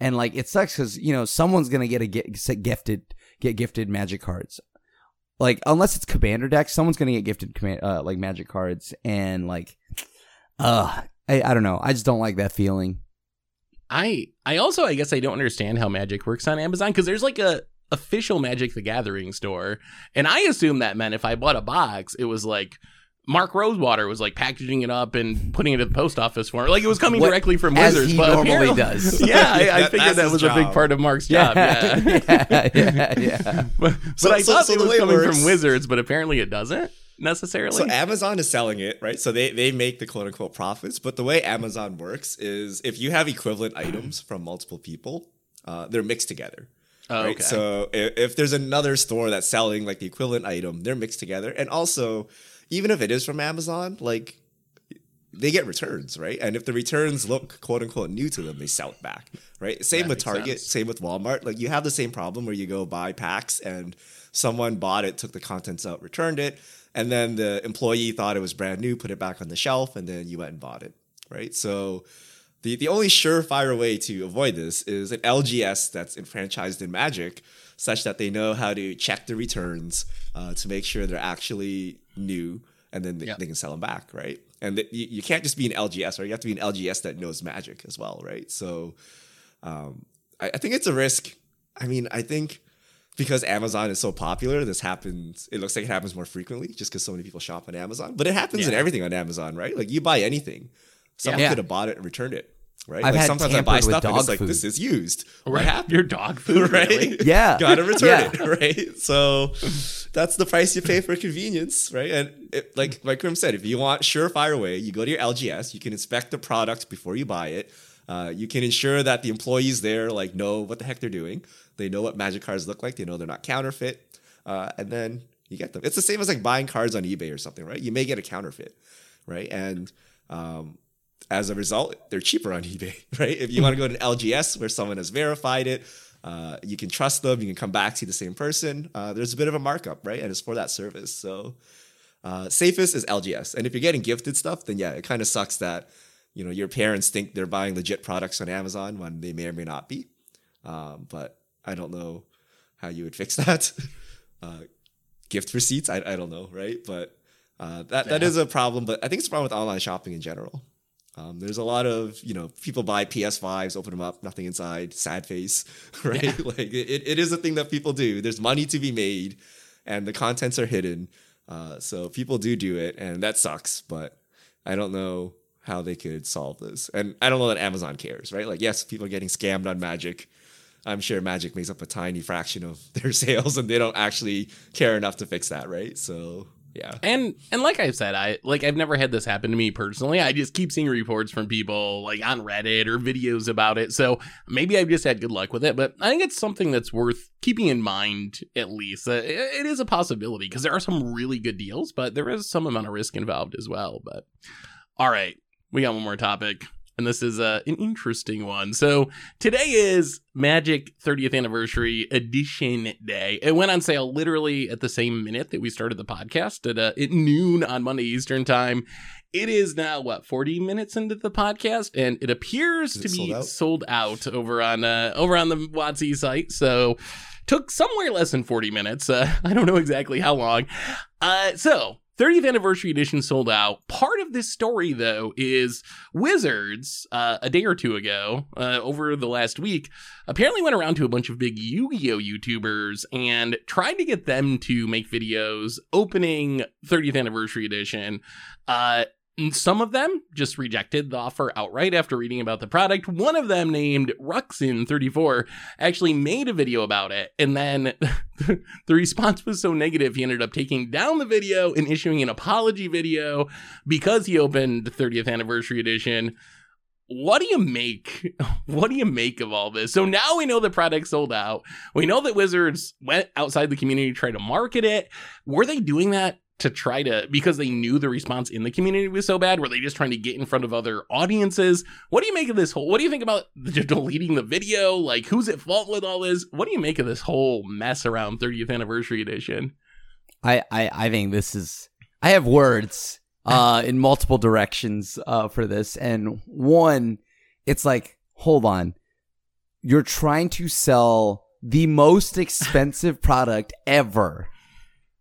And like it sucks because you know someone's gonna get a get, gifted get gifted magic cards like unless it's commander deck someone's gonna get gifted command, uh, like magic cards and like uh I, I don't know i just don't like that feeling I I also I guess I don't understand how Magic works on Amazon because there's like a official Magic the Gathering store, and I assume that meant if I bought a box, it was like. Mark Rosewater was like packaging it up and putting it at the post office for me. Like it was coming What- directly from as Wizards. he but normally does. Yeah, I, I That- figured that his was a big part of Mark's job. Yeah. yeah yeah yeah but So- but I so- thought so it the was way it coming works- from Wizards, but apparently it doesn't necessarily. So Amazon is selling it, right? So they they make the quote unquote profits. But the way Amazon works is if you have equivalent items from multiple people, uh, they're mixed together. Oh, right? okay. So if, if there's another store that's selling like the equivalent item, they're mixed together. And also, even if it is from Amazon, like they get returns, right? And if the returns look quote unquote new to them, they sell it back, right? Same That with Target, sense. same with Walmart. Like you have the same problem where you go buy packs and someone bought it, took the contents out, returned it, and then the employee thought it was brand new, put it back on the shelf, and then you went and bought it, right? So the, the only surefire way to avoid this is an LGS that's enfranchised in Magic, such that they know how to check the returns uh, to make sure they're actually new, and then they, Yeah. they can sell them back, right? And that you, you can't just be an LGS, right? You have to be an LGS that knows Magic as well, right? So um, I, I think it's a risk. I mean, I think because Amazon is so popular, this happens. It looks like it happens more frequently just because so many people shop on Amazon. But it happens in everything on Amazon, right? Like you buy anything, someone Yeah. could have bought it and returned it, right? I've like had sometimes I buy stuff and it's like food. this is used. What right. happened? Your dog food, right? really? Yeah. Gotta return Yeah. it, right? So that's the price you pay for convenience, right? And it, like like Crim said, if you want surefire way, you go to your LGS, you can inspect the product before you buy it. Uh, you can ensure that the employees there like know what the heck they're doing. They know what magic cards look like. They know they're not counterfeit, uh, and then you get them. It's the same as like buying cards on eBay or something, right? You may get a counterfeit, right? And um, as a result, they're cheaper on eBay, right? If you want to go to an LGS where someone has verified it, uh, you can trust them. You can come back to the same person. Uh, there's a bit of a markup, right? And it's for that service. So uh, safest is LGS. And if you're getting gifted stuff, then yeah, it kind of sucks that you know your parents think they're buying legit products on Amazon when they may or may not be. Um, but I don't know how you would fix that. uh, gift receipts, I, I don't know, right? But uh, that that Yeah. is a problem. But I think it's a problem with online shopping in general. Um, there's a lot of you know people buy PS5s, open them up, nothing inside, sad face, right? Like it, it is a thing that people do. There's money to be made, and the contents are hidden. Uh, so people do do it, and that sucks. But I don't know how they could solve this, and I don't know that Amazon cares, right? Like yes, people are getting scammed on Magic. I'm sure Magic makes up a tiny fraction of their sales, and they don't actually care enough to fix that, right? So yeah. And and like I said, I like I've never had this happen to me personally. I just keep seeing reports from people like on Reddit or videos about it. So maybe I've just had good luck with it. But I think it's something that's worth keeping in mind at least. Uh, it, it is a possibility because there are some really good deals, but there is some amount of risk involved as well. But all right, we got one more topic. And this is uh, an interesting one. So today is Magic 30th Anniversary Edition Day. It went on sale literally at the same minute that we started the podcast at, uh, at noon on Monday Eastern Time. It is now what 40 minutes into the podcast, and it appears Is to it be sold out? sold out over on uh, over on the WotC site. So took somewhere less than 40 minutes. Uh, I don't know exactly how long. Uh, so 30th anniversary edition sold out. Part of this story, though, is Wizards, uh, a day or two ago, uh, over the last week, apparently went around to a bunch of big Yu Gi Oh! YouTubers and tried to get them to make videos opening 30th anniversary edition. Uh, Some of them just rejected the offer outright after reading about the product. One of them, named Ruxin34, actually made a video about it. And then the response was so negative, he ended up taking down the video and issuing an apology video because he opened the 30th anniversary edition. What do you make? What do you make of all this? So now we know the product sold out. We know that Wizards went outside the community to try to market it. Were they doing that to try to because they knew the response in the community was so bad were they just trying to get in front of other audiences? What do you make of this whole what do you think about the, deleting the video? Like who's at fault with all this? What do you make of this whole mess around 30th anniversary edition? I, I, I think this is. I have words uh, in multiple directions uh, for this, and one, it's like, hold on, you're trying to sell the most expensive product ever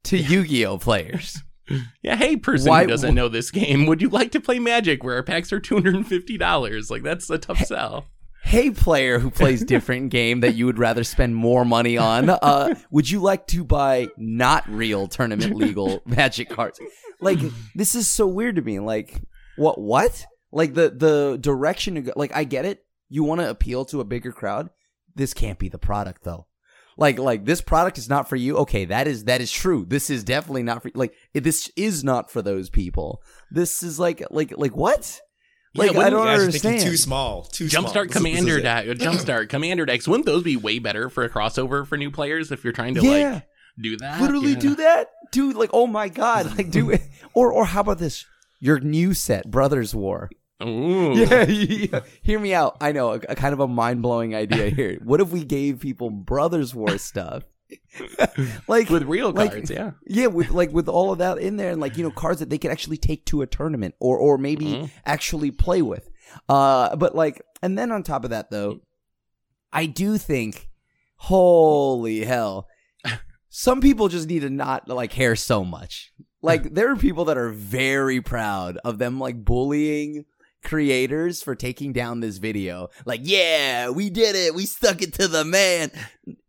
to Yu-Gi-Oh players. yeah hey person Why- who doesn't know this game would you like to play magic where our packs are $250 like that's a tough sell Hey, player who plays different game that you would rather spend more money on, uh, would you like to buy not real tournament legal Magic cards? Like, this is so weird to me. Like, what? What? Like the the direction to go. Like, I get it. You want to appeal to a bigger crowd. This can't be the product, though. Like, like this product is not for you. Okay, that is that is true. This is definitely not for like. This is not for those people. This is like like like what? Like Yeah, I don't You guys understand. too small. Too small. Jumpstart This is- this is Commander Jumpstart Commander decks. Wouldn't those be way better for a crossover for new players if you're trying to Yeah. like do that? literally Yeah. do that dude like oh my god like do it or or how about this your new set brothers war Ooh. Yeah, yeah. hear me out i know a, a kind of a mind-blowing idea here what if we gave people brothers war stuff like With real like- cards, yeah. yeah with like with all of that in there and like you know cards that they could actually take to a tournament or or maybe Mhm. actually play with uh but like and then on top of that though i do think holy hell some people just need to not like care so much like there are people that are very proud of them like bullying creators for taking down this video. Like yeah we did it. We stuck it to the man.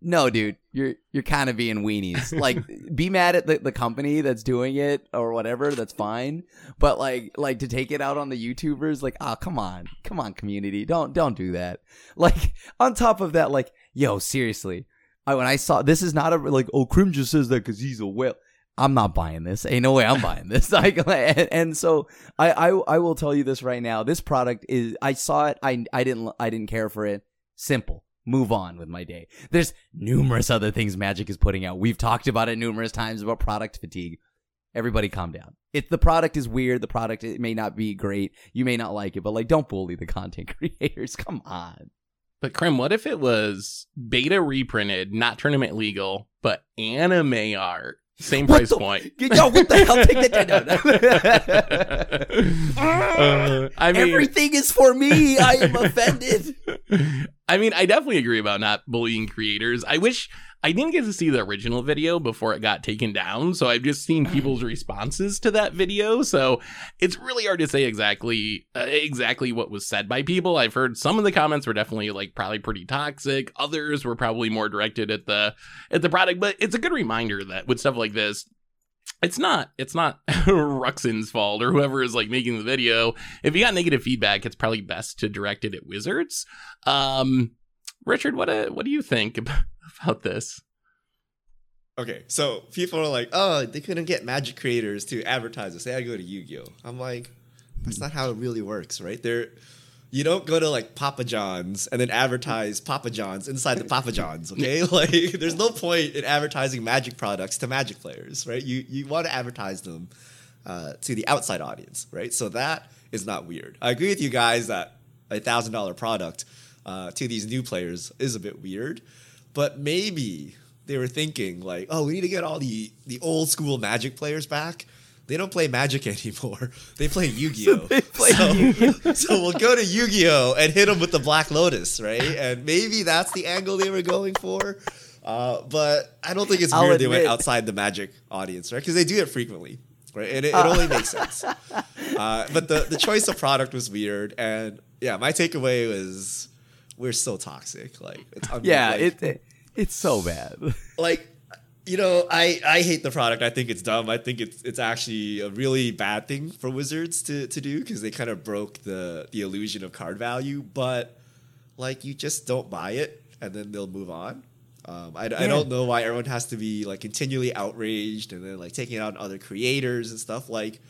No dude you're you're kind of being weenies. Like be mad at the, the company that's doing it or whatever that's fine. But like like to take it out on the youtubers like oh come on. Come on community. Don't don't do that. Like on top of that like yo seriously. I, when i saw this is not a like oh crim just says that because he's a whale i'm not buying this. Ain't no way i'm buying this. Like and, and so I, I i will tell you this right now. This product is i saw it. I i didn't i didn't care for it. Simple. Move on with my day. There's numerous other things magic is putting out. We've talked about it numerous times about product fatigue. Everybody calm down. If the product is weird the product it may not be great. You may not like it but like don't bully the content creators. Come on. But Crim, what if it was beta reprinted, not tournament legal, but anime art? Same What price the- point. yo what the hell take that Uh, I mean, everything is for me i am offended I mean, I definitely agree about not bullying creators. I wish I didn't get to see the original video before it got taken down, so I've just seen people's responses to that video. So it's really hard to say exactly uh, exactly what was said by people. I've heard some of the comments were definitely like probably pretty toxic. Others were probably more directed at the at the product, but it's a good reminder that with stuff like this, it's not it's not Ruxin's fault or whoever is like making the video. If you got negative feedback, it's probably best to direct it at Wizards. Um, Richard, what uh, what do you think about, this? Okay, so people are like, oh, they couldn't get magic creators to advertise this. They had to go to Yu-Gi-Oh. I'm like, that's not how it really works, right? There, you don't go to like Papa John's and then advertise Papa John's inside the Papa John's. Okay, like there's no point in advertising magic products to magic players, right? You you want to advertise them uh, to the outside audience, right? So that is not weird. I agree with you guys that a thousand dollar product uh, to these new players is a bit weird, but maybe they were thinking like, oh, we need to get all the the old school Magic players back. They don't play Magic anymore. They play Yu-Gi-Oh. they play so, so we'll go to Yu-Gi-Oh and hit them with the Black Lotus, right? And maybe that's the angle they were going for. Uh, but I don't think it's I'll weird they went outside the Magic audience, right? Because they do it frequently. right? And it, it only makes sense. Uh, but the the choice of product was weird, and yeah, my takeaway was we're so toxic. Like, it's Yeah, like, it, it it's so bad. like you know i i hate the product i think it's dumb i think it's it's actually a really bad thing for wizards to to do because they kind of broke the the illusion of card value but like you just don't buy it and then they'll move on um, I, I don't know why everyone has to be like continually outraged and then like taking it out on other creators and stuff like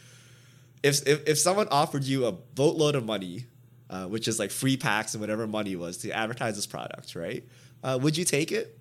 if if, if someone offered you a boatload of money uh, which is like free packs and whatever money was to advertise this product right uh, would you take it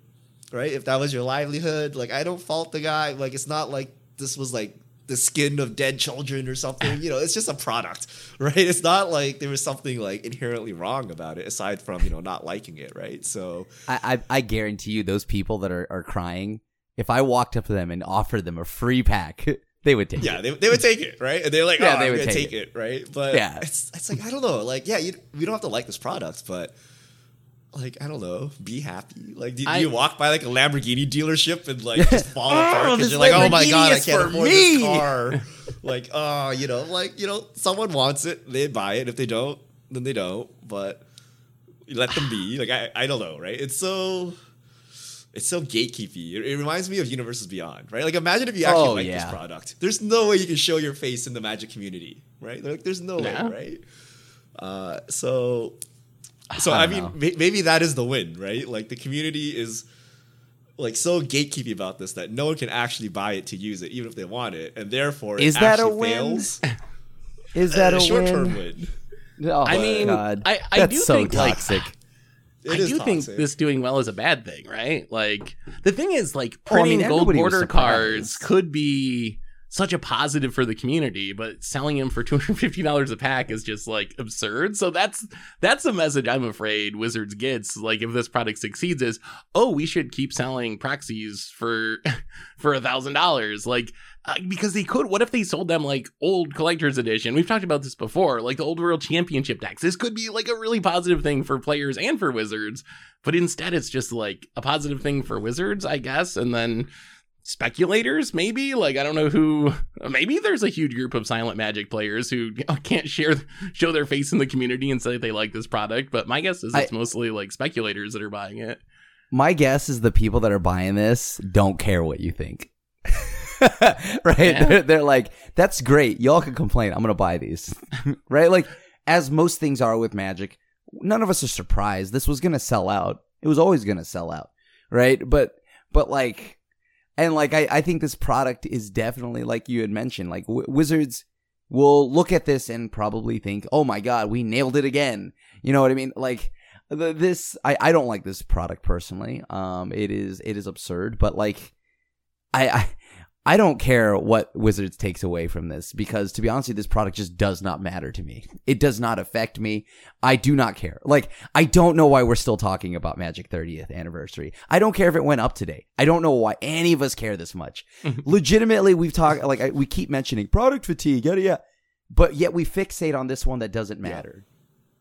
right? If that was your livelihood, like I don't fault the guy. Like it's not like this was like the skin of dead children or something. You know, it's just a product, right? It's not like there was something like inherently wrong about it aside from you know not liking it, right? So I, I I guarantee you, those people that are, are crying, if I walked up to them and offered them a free pack, they would take yeah, it. they, they would take it, right? And they're like, Yeah, oh, they I'm would take take it. right? But Yeah. it's it's like I don't know, like yeah, you, we don't have to like this product, but. Like I don't know, be happy. Like, do, do I- you walk by like a Lamborghini dealership and like just fall apart oh, because this you're like, oh my god, I can't afford me." this car. like, oh, you know, like you know, someone wants it, they buy it. If they don't, then they don't. But let them be. Like I, I don't know, right? It's so, it's so gatekeepy. It, it reminds me of Universes Beyond, right? Like imagine if you actually Oh, like this product. There's no way you can show your face in the Magic community, right? Like there's no Yeah. way, right? Uh, so so I I, mean, know. may- maybe that is the win, right? Like the community is like so gatekeepy about this that no one can actually buy it to use it, even if they want it, and therefore Is it that a win? fails. Is that a short term win? win? Oh, I mean, God. I- I That's do so think, like, toxic. It I do think this doing well is a bad thing, right? Like the thing is, like Oh, I mean, printing gold border cards could be such a positive for the community, but selling them for two hundred fifty dollars a pack is just like absurd. So that's that's a message I'm afraid Wizards gets. Like if this product succeeds, is oh we should keep selling proxies for for a thousand dollars, like. Uh, because they could. What if they sold them like old collector's edition? We've talked about this before, like the old world championship decks. This could be like a really positive thing for players and for wizards, but instead it's just like a positive thing for wizards, I guess. And then speculators, maybe. Like I don't know who. Maybe there's a huge group of silent magic players who can't share show their face in the community and say they like this product. But my guess is I- it's mostly like speculators that are buying it. My guess is the people that are buying this don't care what you think. right? Yeah. They're, they're like, that's great. Y'all can complain. I'm going to buy these. right? Like, as most things are with Magic, none of us are surprised. This was going to sell out. It was always going to sell out. Right? But, but like, and like, I, I think this product is definitely, like you had mentioned, like, w- Wizards will look at this and probably think, oh my God, we nailed it again. You know what I mean? Like, the, this I, I don't like this product personally. Um, it is it is absurd, but like, I, I I don't care what Wizards takes away from this because to be honest, with you, this product just does not matter to me. It does not affect me. I do not care. Like I don't know why we're still talking about Magic 30th anniversary. I don't care if it went up today. I don't know why any of us care this much. Legitimately, we've talked like I, we keep mentioning product fatigue, yada yada, but yet we fixate on this one that doesn't matter.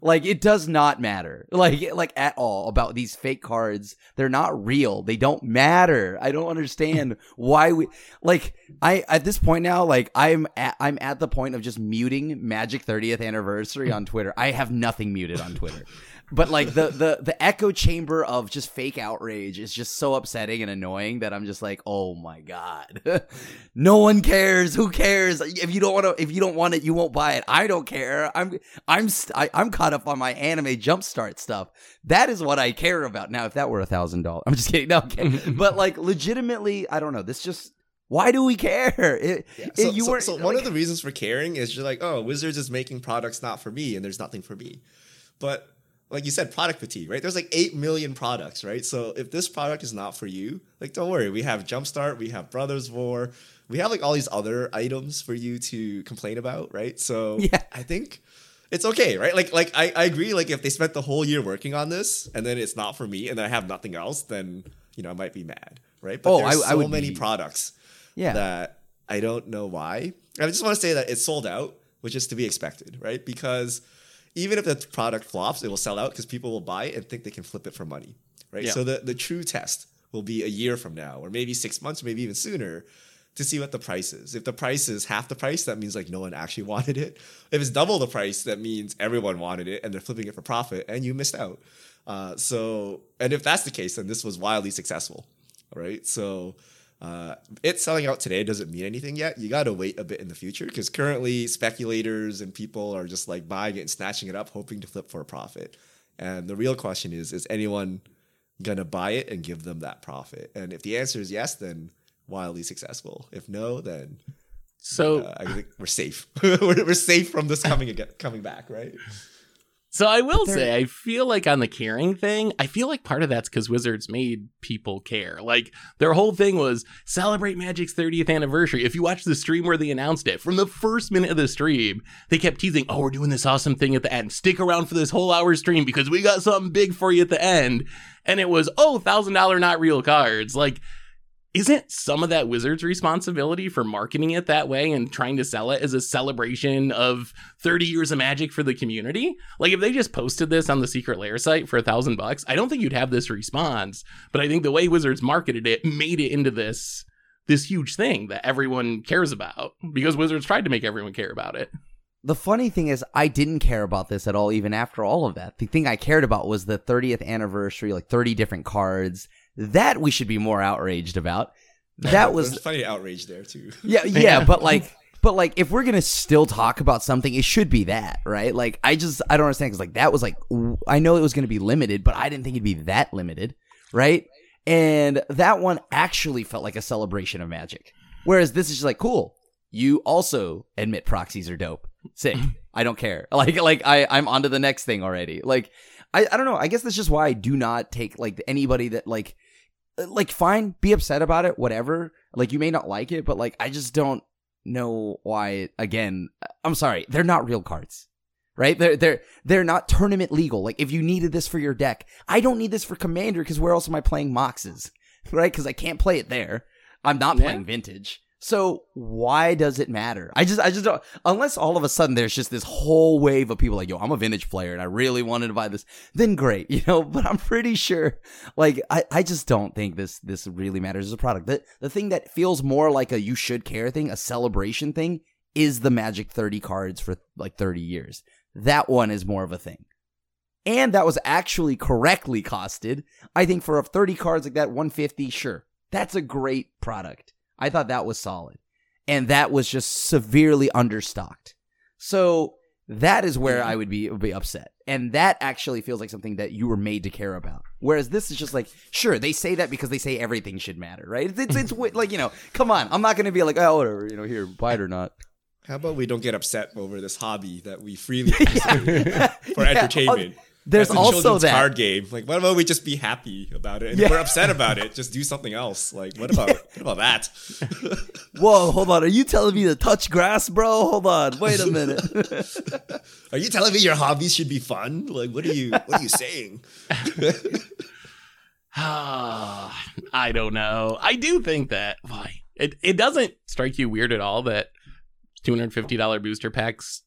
Like it does not matter. Like like at all about these fake cards. They're not real. They don't matter. I don't understand why we like I at this point now like I'm at I'm at the point of just muting Magic 30th anniversary on Twitter. I have nothing muted on Twitter. But like the the the echo chamber of just fake outrage is just so upsetting and annoying that I'm just like, "Oh my god. no one cares. Who cares? If you don't want to if you don't want it, you won't buy it. I don't care. I'm I'm st- I, I'm caught up on my anime jumpstart stuff. That is what I care about. Now, if that were a thousand dollars, I'm just kidding. No, okay. but like, legitimately, I don't know. This just why do we care? It, Yeah. So, you so- weren't- so one like- of the reasons for caring is just like, oh, Wizards is making products not for me, and there's nothing for me. But like you said, product fatigue, right? There's like eight million products, right? So if this product is not for you, like don't worry, we have Jumpstart, we have Brothers War, we have like all these other items for you to complain about, right? So Yeah. I think it's okay, right? Like like I, I agree, like if they spent the whole year working on this and then it's not for me and then I have nothing else, then you know I might be mad, right? But Oh, there's I- I so would many be- products yeah. that I don't know why. I just want to say that it's sold out, which is to be expected, right? Because even if the product flops, it will sell out because people will buy it and think they can flip it for money, right? Yeah. So the, the true test will be a year from now, or maybe six months, maybe even sooner, to see what the price is. If the price is half the price, that means like no one actually wanted it. If it's double the price, that means everyone wanted it and they're flipping it for profit and you missed out. Uh, so, and if that's the case, then this was wildly successful, right? So, uh, it selling out today doesn't mean anything yet. You got to wait a bit in the future because currently speculators and people are just like buying it and snatching it up, hoping to flip for a profit. And the real question is: Is anyone gonna buy it and give them that profit? And if the answer is yes, then wildly successful. If no, then So uh, I think we're safe. we're, we're safe from this coming again, coming back, right? So I will say, I feel like on the caring thing, I feel like part of that's because Wizards made people care. Like their whole thing was celebrate Magic's 30th anniversary. If you watch the stream where they announced it, from the first minute of the stream, they kept teasing, "Oh, we're doing this awesome thing at the end. Stick around for this whole hour stream because we got something big for you at the end." And it was, "Oh, thousand dollar not real cards." Like isn't some of that wizard's responsibility for marketing it that way and trying to sell it as a celebration of 30 years of magic for the community like if they just posted this on the secret lair site for a thousand bucks i don't think you'd have this response but i think the way wizards marketed it made it into this this huge thing that everyone cares about because wizards tried to make everyone care about it The funny thing is, I didn't care about this at all, even after all of that. The thing I cared about was the 30th anniversary, like 30 different cards. That we should be more outraged about. That was funny outrage there too. Yeah, yeah, but like, but like, if we're gonna still talk about something, it should be that, right? Like, I just, I don't understand because like that was like, i know it was gonna be limited, but I didn't think it'd be that limited, right? And that one actually felt like a celebration of magic, whereas this is just like, cool. You also admit proxies are dope. Sick. I don't care. Like, like I, I'm on to the next thing already. Like, I, I don't know. I guess that's just why I do not take like anybody that like like fine be upset about it whatever. Like you may not like it but like i just don't know why again i'm sorry they're not real cards right? They're they're they're not tournament legal. Like if you needed this for your deck i don't need this for commander because where else am i playing moxes right? Because i can't play it there. I'm not Yeah. playing vintage so why does it matter i just i just don't unless all of a sudden there's just this whole wave of people like yo i'm a vintage player and i really wanted to buy this then great you know but i'm pretty sure like I, I just don't think this this really matters as a product. The the thing that feels more like a you should care thing, a celebration thing, is the Magic 30 cards for like 30 years. That one is more of a thing. And that was actually correctly costed. I think for a 30 cards like that, 150, sure. That's a great product. I thought that was solid. And that was just severely understocked. So that is where I would be would be upset. And that actually feels like something that you were made to care about. Whereas this is just like, sure, they say that because they say everything should matter, right? It's it's, it's like you know, come on, I'm not going to be like, oh, whatever, you know, here, buy it or not. How about we don't get upset over this hobby that we freely for Yeah, entertainment? There's As a also children's that. card game. Like, what about we just be happy about it? And Yeah. if we're upset about it, just do something else. Like, what about what about that? Whoa, hold on, are you telling me to touch grass, bro? Hold on, wait a minute. Are you telling me your hobbies should be fun? Like, what are you what are you saying? Ah, I don't know. I do think that why it it doesn't strike you weird at all that two hundred fifty dollar booster packs.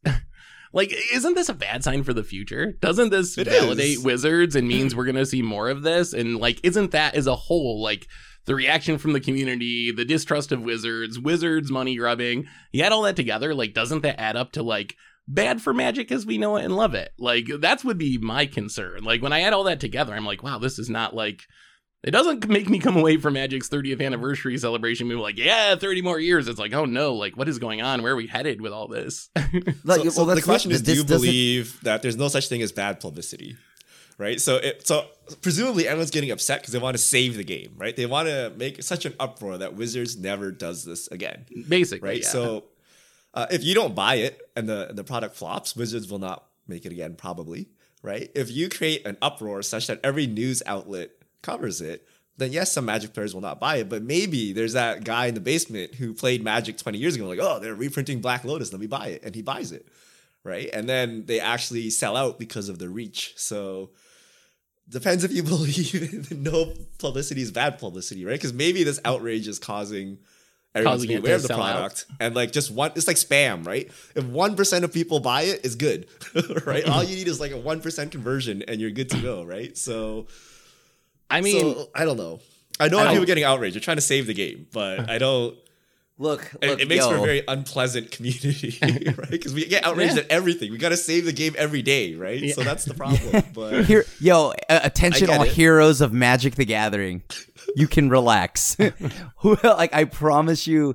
Like, isn't this a bad sign for the future? Doesn't this It validate is. Wizards and means we're gonna see more of this? And like, isn't that as a whole like the reaction from the community, the distrust of Wizards, Wizards money grubbing? You add all that together, like, doesn't that add up to like bad for Magic as we know it and love it? Like, that's would be my concern. Like, when I add all that together, I'm like, wow, this is not like it doesn't make me come away from Magic's 30th anniversary celebration being like, yeah, 30 more years. It's like, oh no, like what is going on? Where are we headed with all this? Like, so, so well, the question is, do you doesn't- believe that there's no such thing as bad publicity? Right. So it, so presumably everyone's getting upset because they want to save the game, right? They want to make such an uproar that Wizards never does this again. Basically, right? yeah. So uh, if you don't buy it and the the product flops, Wizards will not make it again, probably, right? If you create an uproar such that every news outlet covers it, then yes, some Magic players will not buy it, but maybe there's that guy in the basement who played Magic 20 years ago, like, oh, they're reprinting Black Lotus, let me buy it, and he buys it, right? And then they actually sell out because of the reach. So depends if you believe no publicity is bad publicity, right? Because maybe this outrage is causing everyone Causing to be aware of the sell out. product and like just one. It's like spam, right? If one percent of people buy it, it's good, right? All you need is like a one percent conversion, and you're good to go, right? So, I mean, so, I don't know. I know I people don't- getting outraged. They're trying to save the game, but I don't. Look, It, look it makes for a very unpleasant community, right? Because we get outraged Yeah. at everything. We got to save the game every day, right? So that's the problem. But Here, yo, uh, attention, all it. heroes of Magic the Gathering. You can relax. Like I promise you,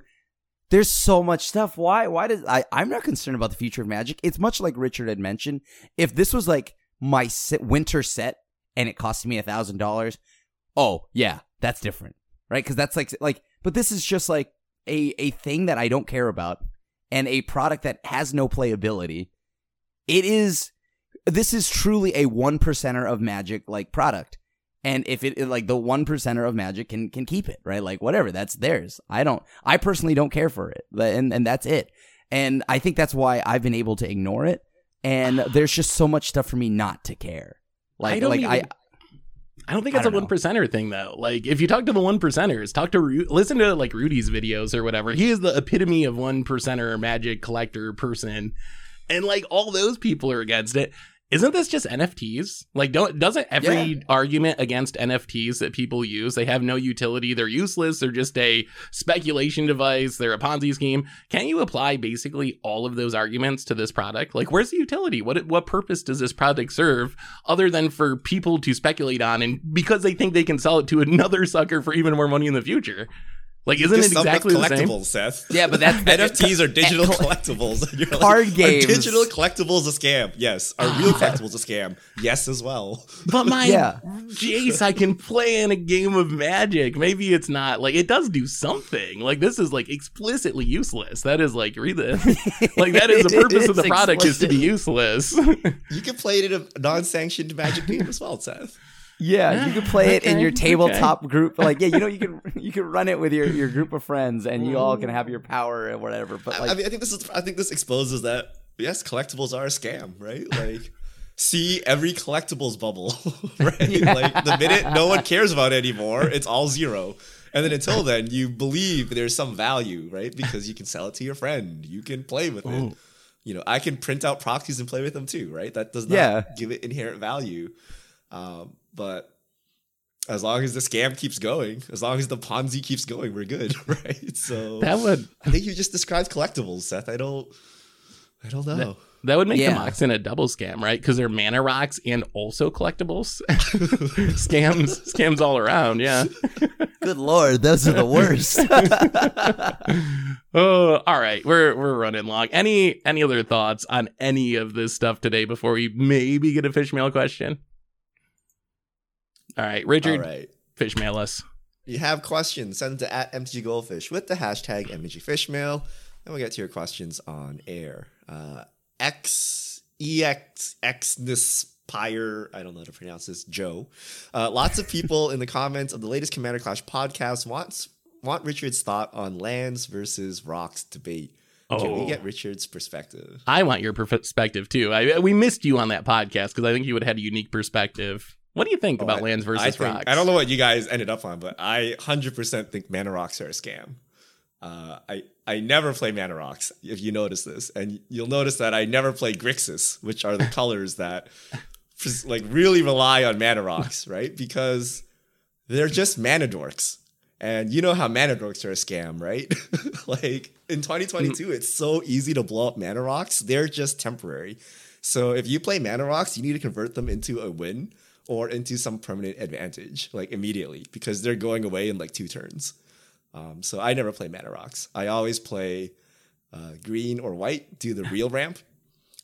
there's so much stuff. Why? Why does I? I'm not concerned about the future of Magic. It's much like Richard had mentioned. If this was like my se- winter set and it cost me a thousand dollars, oh yeah, that's different, right? Because that's like like. But this is just like a a thing that I don't care about and a product that has no playability. It is this is truly a one percenter of magic like product and if it like the one percenter of magic can can keep it right like whatever that's theirs i don't i personally don't care for it and and that's it and i think that's why i've been able to ignore it and there's just so much stuff for me not to care like I don't like i even- I don't think it's a one percenter thing though. Like if you talk to the one percenters, talk to Ru- listen to like Rudy's videos or whatever. He is the epitome of one percenter magic collector person, and like all those people are against it. Isn't this just NFTs? Like, don't doesn't every Yeah. argument against NFTs that people use? They have no utility. They're useless. They're just a speculation device. They're a Ponzi scheme. Can't you apply basically all of those arguments to this product? Like, where's the utility? What what purpose does this product serve other than for people to speculate on and because they think they can sell it to another sucker for even more money in the future? Like, isn't just it sum up exactly the same? collectibles, Seth. yeah but that's NFTs are digital collectibles. And you're Card like, games. Are digital collectibles a scam? Yes. Are real collectibles a scam? Yes, as well. But my Yeah. Jace, I can play in a game of magic. Maybe it's not like it does do something. Like this is like explicitly useless. That is like read this. Like that is the purpose of the It's product is to be useless. You can play it in a non-sanctioned Magic game as well, Seth. Yeah, you could play it in your tabletop group. Like, yeah, you know, you can you can run it with your, your group of friends, and you all can have your power and whatever. But like, I mean, I think this is. I think this exposes that yes, collectibles are a scam, right? Like, see every collectibles bubble, right? Yeah. Like the minute no one cares about it anymore, it's all zero. And then until then, you believe there's some value, right? Because you can sell it to your friend, you can play with it. You know, I can print out proxies and play with them too, right? That does not Yeah. give it inherent value. Um, but as long as the scam keeps going, as long as the Ponzi keeps going, we're good, right? So that would I think you just described collectibles, Seth. I don't. I don't know. that would make Yeah. the Moxen a double scam, right? Because they're mana rocks and also collectibles. scams, scams all around. Yeah. good lord, those are the worst. oh, all right. We're we're running long. Any any other thoughts on any of this stuff today before we maybe get a fish mail question? All right, Richard, All right. fish mail us. You have questions? Send them to at MTG Goldfish with the hashtag MTG Fishmail, and we'll get to your questions on air. Uh, X EX Xnispire, I don't know how to pronounce this. Joe. Uh, lots of people in the comments of the latest Commander Clash podcast wants want Richard's thought on lands versus rocks debate. Can we Oh. get Richard's perspective? I want your perspective too. I we missed you on that podcast because I think you would have had a unique perspective. What do you think about Oh, I- lands versus I think- rocks? I don't know what you guys ended up on, but I hundred percent think mana rocks are a scam. Uh, I I never play mana rocks. If you notice this, and you'll notice that I never play Grixis, which are the colors that like really rely on mana rocks, right? Because they're just mana dorks. And you know how mana dorks are a scam, right? like in 2022, it's so easy to blow up mana rocks. They're just temporary. So if you play mana rocks, you need to convert them into a win or into some permanent advantage, like immediately, because they're going away in like two turns. Um, so I never play mana rocks. I always play uh, green or white, do the real ramp,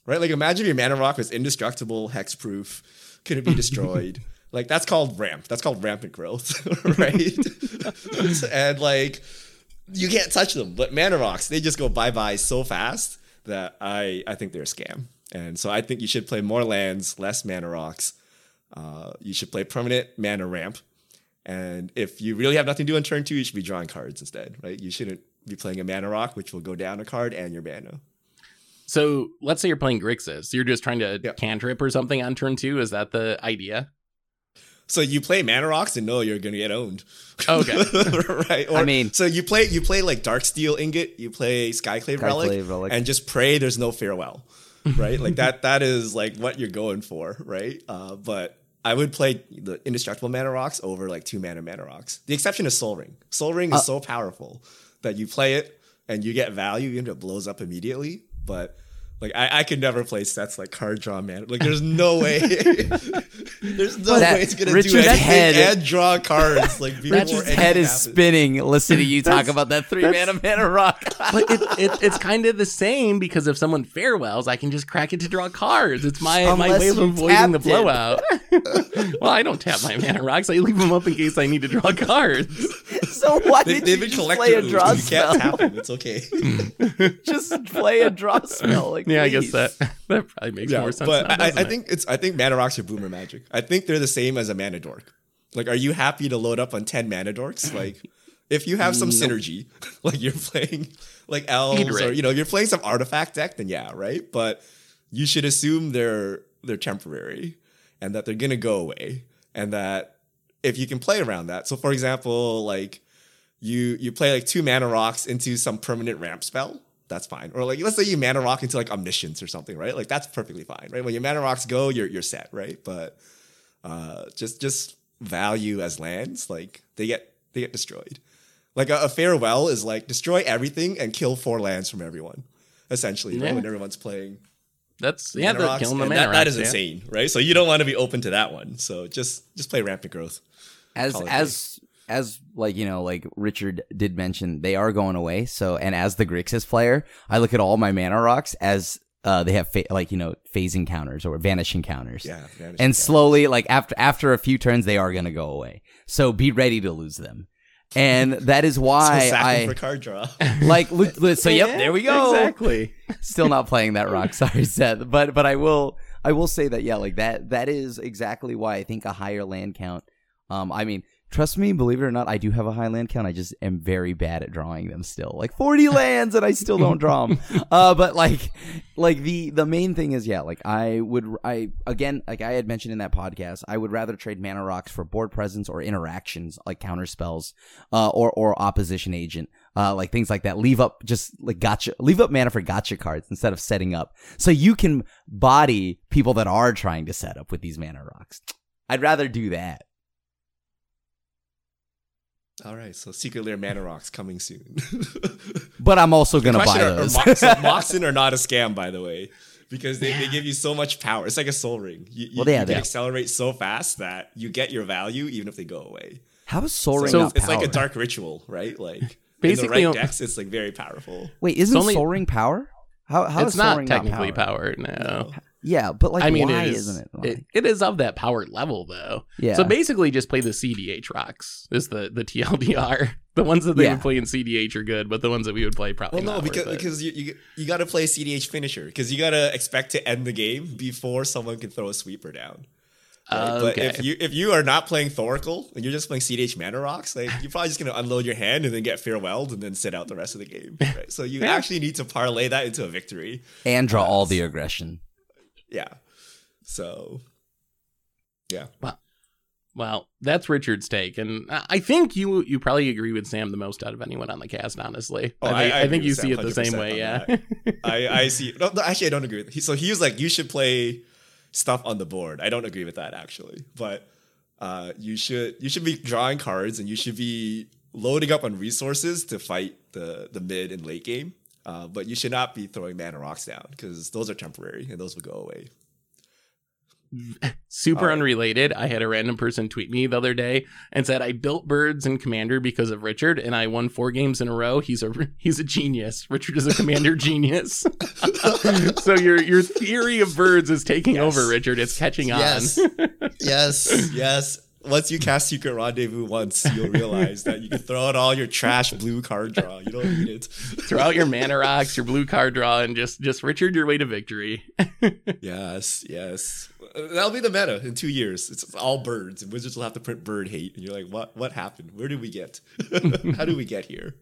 right? Like imagine your mana rock was indestructible, hexproof, couldn't be destroyed. like that's called ramp. That's called rampant growth, right? and like you can't touch them. But mana rocks, they just go bye bye so fast that I I think they're a scam. And so I think you should play more lands, less mana rocks. Uh, you should play permanent mana ramp. And if you really have nothing to do on turn two, you should be drawing cards instead, right? You shouldn't be playing a mana rock, which will go down a card and your mana. So let's say you're playing Grixis. You're just trying to Yeah. cantrip or something on turn two. Is that the idea? So you play mana rocks and know you're gonna get owned. Okay. right. Or, I mean- so you play you play like Darksteel Ingot, you play Skyclave Relic, Relic. and just pray there's no farewell. Right? like that that is like what you're going for, right? Uh, but I would play the indestructible mana rocks over like two mana mana rocks. The exception is Sol Ring. Sol Ring is Uh, so powerful that you play it, and you get value, even if it blows up immediately. But like I, I could never play sets like card draw man. Like there's no way. there's no That- way it's gonna Richard's do anything head- and draw cards like before Richard's anything head is happens. spinning listening to you talk about that three mana mana rock. but it, it, it's kind of the same because if someone farewells, I can just crack it to draw cards. It's my my way of avoiding the blowout. well, I don't tap my mana rocks. I leave them up in case I need to draw cards. so why They, did they've you just play a moves. draw You spell? can't tap them. It's okay. just play a draw spell. Like, Yeah, I guess that that probably makes more sense. but now, I, I think it's I think mana rocks are boomer magic. I think they're the same as a mana dork. Like, are you happy to load up on ten mana dorks? Like, if you have some synergy, like you're playing like elves or you know you're playing some artifact deck, then yeah, right. But you should assume they're they're temporary and that they're gonna go away, and that if you can play around that. So, for example, like you you play like two mana rocks into some permanent ramp spell. That's fine. Or like let's say you mana rock into like omniscience or something, right? Like that's perfectly fine, right? When your mana rocks go, you're you're set, right? But uh just just value as lands, like they get they get destroyed. Like a, a farewell is like destroy everything and kill four lands from everyone, essentially, right? Yeah. When everyone's playing that's yeah, mana the rocks, killing the and mana that, that is rocks, yeah. insane, right? So you don't want to be open to that one. So just just play rampant growth. as Call it as as like you know like richard did mention they are going away. So and as the grixis player i look at all my mana rocks as uh they have fa- like you know phasing counters or vanishing counters Yeah, vanish and slowly like after after a few turns they are going to go away. So be ready to lose them. And that is why 'em i for card draw. like so yep Yeah, there we go. Exactly. still not playing that rock sorry seth. But but i will i will say that yeah like that that is exactly why i think a higher land count um i mean trust me believe it or not i do have a high land count. I just am very bad at drawing them still. Like 40 lands and i still don't draw them uh but like like the the main thing is yeah like i would i again like i had mentioned in that podcast i would rather trade mana rocks for board presence or interactions like counter spells uh or or opposition agent uh like things like that. Leave up just like gotcha leave up mana for gotcha cards instead of setting up. So you can body people that are trying to set up with these mana rocks. I'd rather do that All right, so Secret Lair Mana Rocks coming soon. but i'm also gonna buy are- are those Mo- so Moxen are not a scam, by the way, because they, they give you so much power. It's like a Sol Ring. You, you, Well, yeah, you they can accelerate so fast that you get your value even if they go away. how is Sol Ring So not it's like a dark ritual, right? Like Basically, in the right decks, it's like very powerful. wait isn't only- Sol Ring power how, how it's is Soul not Ring technically power? powered. No. Yeah but like I mean, why it is, isn't it, it, it is of that power level though. yeah So basically, just play the CDH rocks. Is the the TLDR. The ones that they Yeah. would play in CDH are good, but the ones that we would play probably Well, no, not. because because you you, you got to play CDH finisher because you got to expect to end the game before someone can throw a sweeper down. right? But Okay. if you if you are not playing Thoracle and you're just playing CDH mana rocks, like you're probably just gonna unload your hand and then get farewelled and then sit out the rest of the game. Right? So you actually need to parlay that into a victory. and draw all the aggression Yeah. So yeah. Well, well, that's Richard's take, and I think you you probably agree with Sam the most out of anyone on the cast. Honestly, Oh, I think, I I think you with see it the same way. Yeah. I, I see. No, no, actually, I don't agree with. He, so he was like, you should play stuff on the board. I don't agree with that actually, but uh, you should you should be drawing cards and you should be loading up on resources to fight the the mid and late game. Uh, but you should not be throwing mana rocks down because those are temporary and those will go away. Super right. unrelated. I had a random person tweet me the other day and said I built birds in Commander because of Richard, and I won four games in a row. He's a he's a genius. Richard is a Commander genius. so your your theory of birds is taking Yes. over, Richard. It's catching Yes. on. yes, yes. Once you cast Secret Rendezvous once, you'll realize that you can throw out all your trash blue card draw. You don't need it. Throw out your mana rocks, your blue card draw, and just just Richard your way to victory. Yes, yes. That'll be the meta in two years. It's all birds, and wizards will have to print bird hate, and you're like, what? What happened? Where did we get? How did we get here?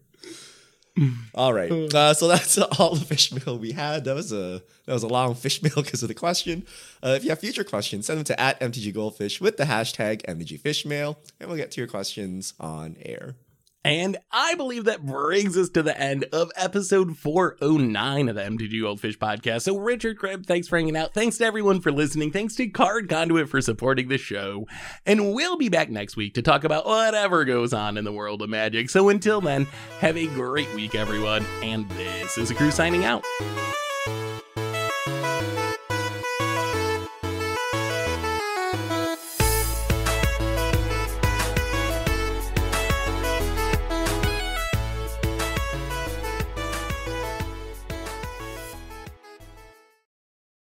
all right. Uh, so that's all the fish mail we had. That was a that was a long fish mail because of the question. Uh, if you have future questions, send them to at mtg goldfish with the hashtag mtg fishmail, and we'll get to your questions on air. And I believe that brings us to the end of episode 409 of the MTG Goldfish podcast. So, Richard Crim, thanks for hanging out. Thanks to everyone for listening. Thanks to Card Conduit for supporting the show. And we'll be back next week to talk about whatever goes on in the world of magic. So, until then, have a great week, everyone. And this is a crew signing out.